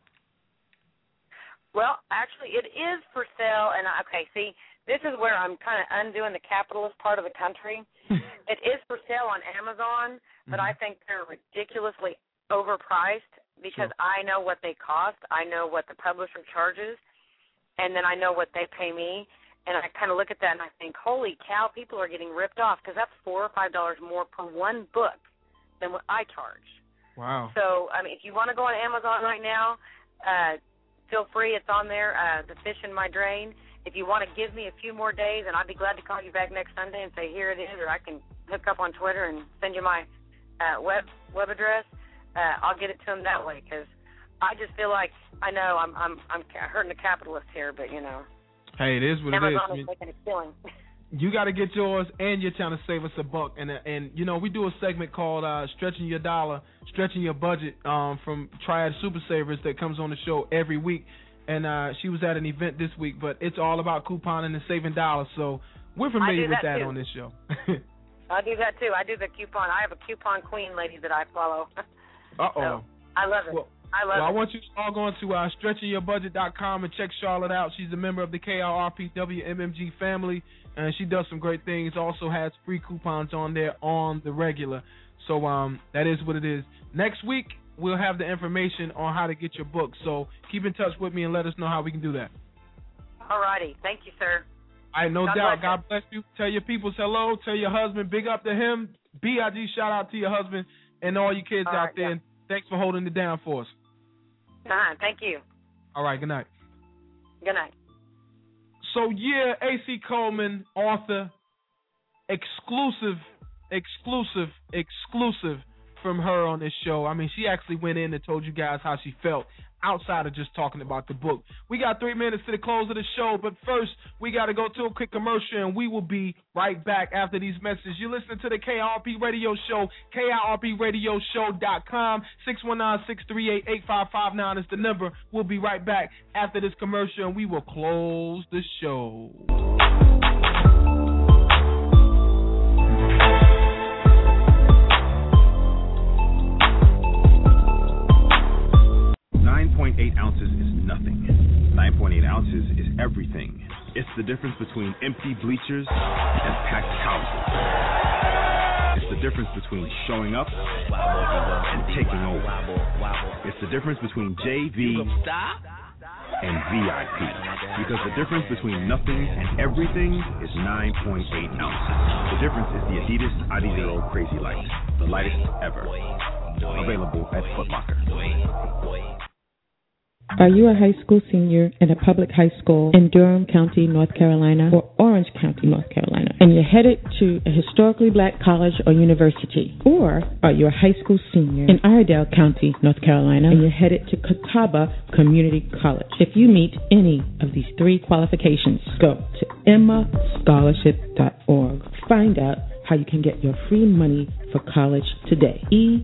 Well, actually, it is for sale. And I- okay, see, this is where I'm kind of undoing the capitalist part of the country. it is for sale on Amazon, but I think they're ridiculously overpriced because I know what they cost. I know what the publisher charges, and then I know what they pay me. And I kind of look at that and I think, holy cow, people are getting ripped off because that's four or five dollars more per one book than what I charge. Wow. So, I mean, if you want to go on Amazon right now, uh, feel free. It's on there. Uh, the fish in my drain. If you want to give me a few more days, and I'd be glad to call you back next Sunday and say here it is, or I can hook up on Twitter and send you my uh, web web address. Uh, I'll get it to them that way because I just feel like I know I'm I'm I'm hurting the capitalists here, but you know, Hey, it is what it is. Amazon is making a killing. you got to get yours, and you're trying to save us a buck. And uh, and you know we do a segment called uh, "Stretching Your Dollar, Stretching Your Budget" um, from Triad Super Savers that comes on the show every week. And uh, she was at an event this week, but it's all about couponing and saving dollars. So we're familiar do with that that too. on this show. I do that too. I do the coupon. I have a coupon queen lady that I follow. Uh oh. I love it. I love Well, I want you to log on to uh, stretchingyourbudget.com and check Charlotte out. She's a member of the KRPWMMG family, and she does some great things. Also has free coupons on there on the regular. So um, that is what it is. Next week we'll have the information on how to get your book. So keep in touch with me and let us know how we can do that. All righty. Thank you, sir. I no God doubt. bless God bless you. Tell your people hello. Tell your husband big up to him. Big shout out to your husband and all you kids All out right, there. yeah. And thanks for holding it down for us. Uh-huh. Thank you. All right. Good night. Good night. So yeah, AC Coleman, author, exclusive, exclusive, exclusive from her on this show. I mean, she actually went in and told you guys how she felt outside of just talking about the book. We got three minutes to the close of the show, but first we got to go to a quick commercial, and we will be right back after these messages. You're listening to the KIRP Radio Show, KIRPRadioshow.com, 619-638-8559 is the number. We'll be right back after this commercial, and we will close the show. Nine point eight ounces is nothing. Nine point eight ounces is everything. It's the difference between empty bleachers and packed houses. It's the difference between showing up and taking over. It's the difference between JV and VIP. Because the difference between nothing and everything is 9.8 ounces. The difference is the Adidas Adizero Crazy Light, the lightest ever. Available at Foot Locker. Are you a high school senior in a public high school in Durham County, North Carolina, or Orange County, North Carolina, and you're headed to a historically black college or university? Or are you a high school senior in Iredell County, North Carolina, and you're headed to Catawba Community College? If you meet any of these three qualifications, go to emmascholarship.org. Find out how you can get your free money for college today. E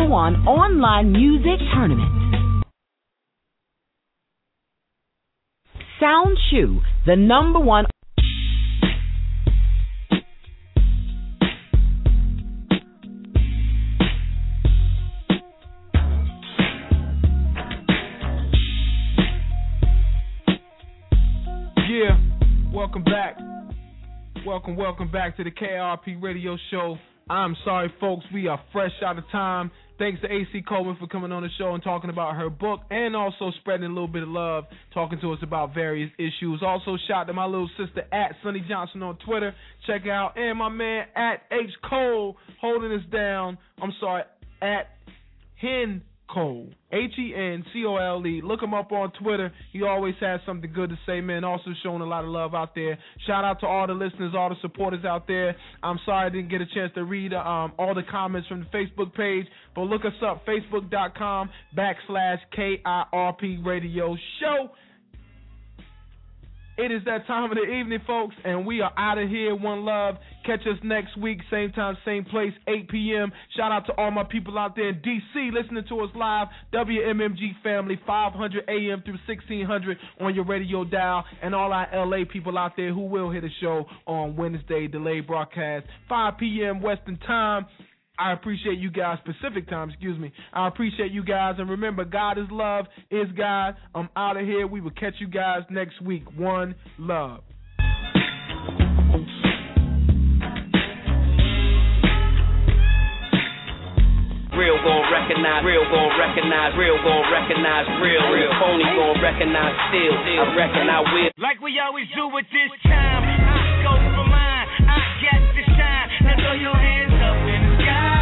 one online music tournament. Sound Chew, the number one. Yeah, welcome back. Welcome, welcome back to the KIRP Radio Show. I'm sorry, folks, we are fresh out of time. Thanks to AC Coleman for coming on the show and talking about her book and also spreading a little bit of love, talking to us about various issues. Also, shout to my little sister at Sonnie Johnson on Twitter. Check out. And my man at H. Cole holding us down. I'm sorry, at Hen Cole. H E N C O L E. Look him up on Twitter. He always has something good to say, man. Also showing a lot of love out there. Shout out to all the listeners, all the supporters out there. I'm sorry I didn't get a chance to read um, all the comments from the Facebook page, but look us up, facebook.com backslash KIRP Radio Show. It is that time of the evening, folks, and we are out of here. One love. Catch us next week, same time, same place, 8 p.m. Shout out to all my people out there in D.C. listening to us live. WMMG family, 500 a.m. through 1600 on your radio dial, and all our L.A. people out there who will hit a show on Wednesday, delayed broadcast, 5 p.m. Western time. I appreciate you guys, Pacific time, excuse me. I appreciate you guys. And remember, God is love, is God. I'm out of here. We will catch you guys next week. One love. Real gon' recognize, real gon' recognize, real gon' recognize, real, real phony gon' recognize still. I reckon I will. Like we always do at this time, I go for mine. I get to shine. Now throw your hands up sky.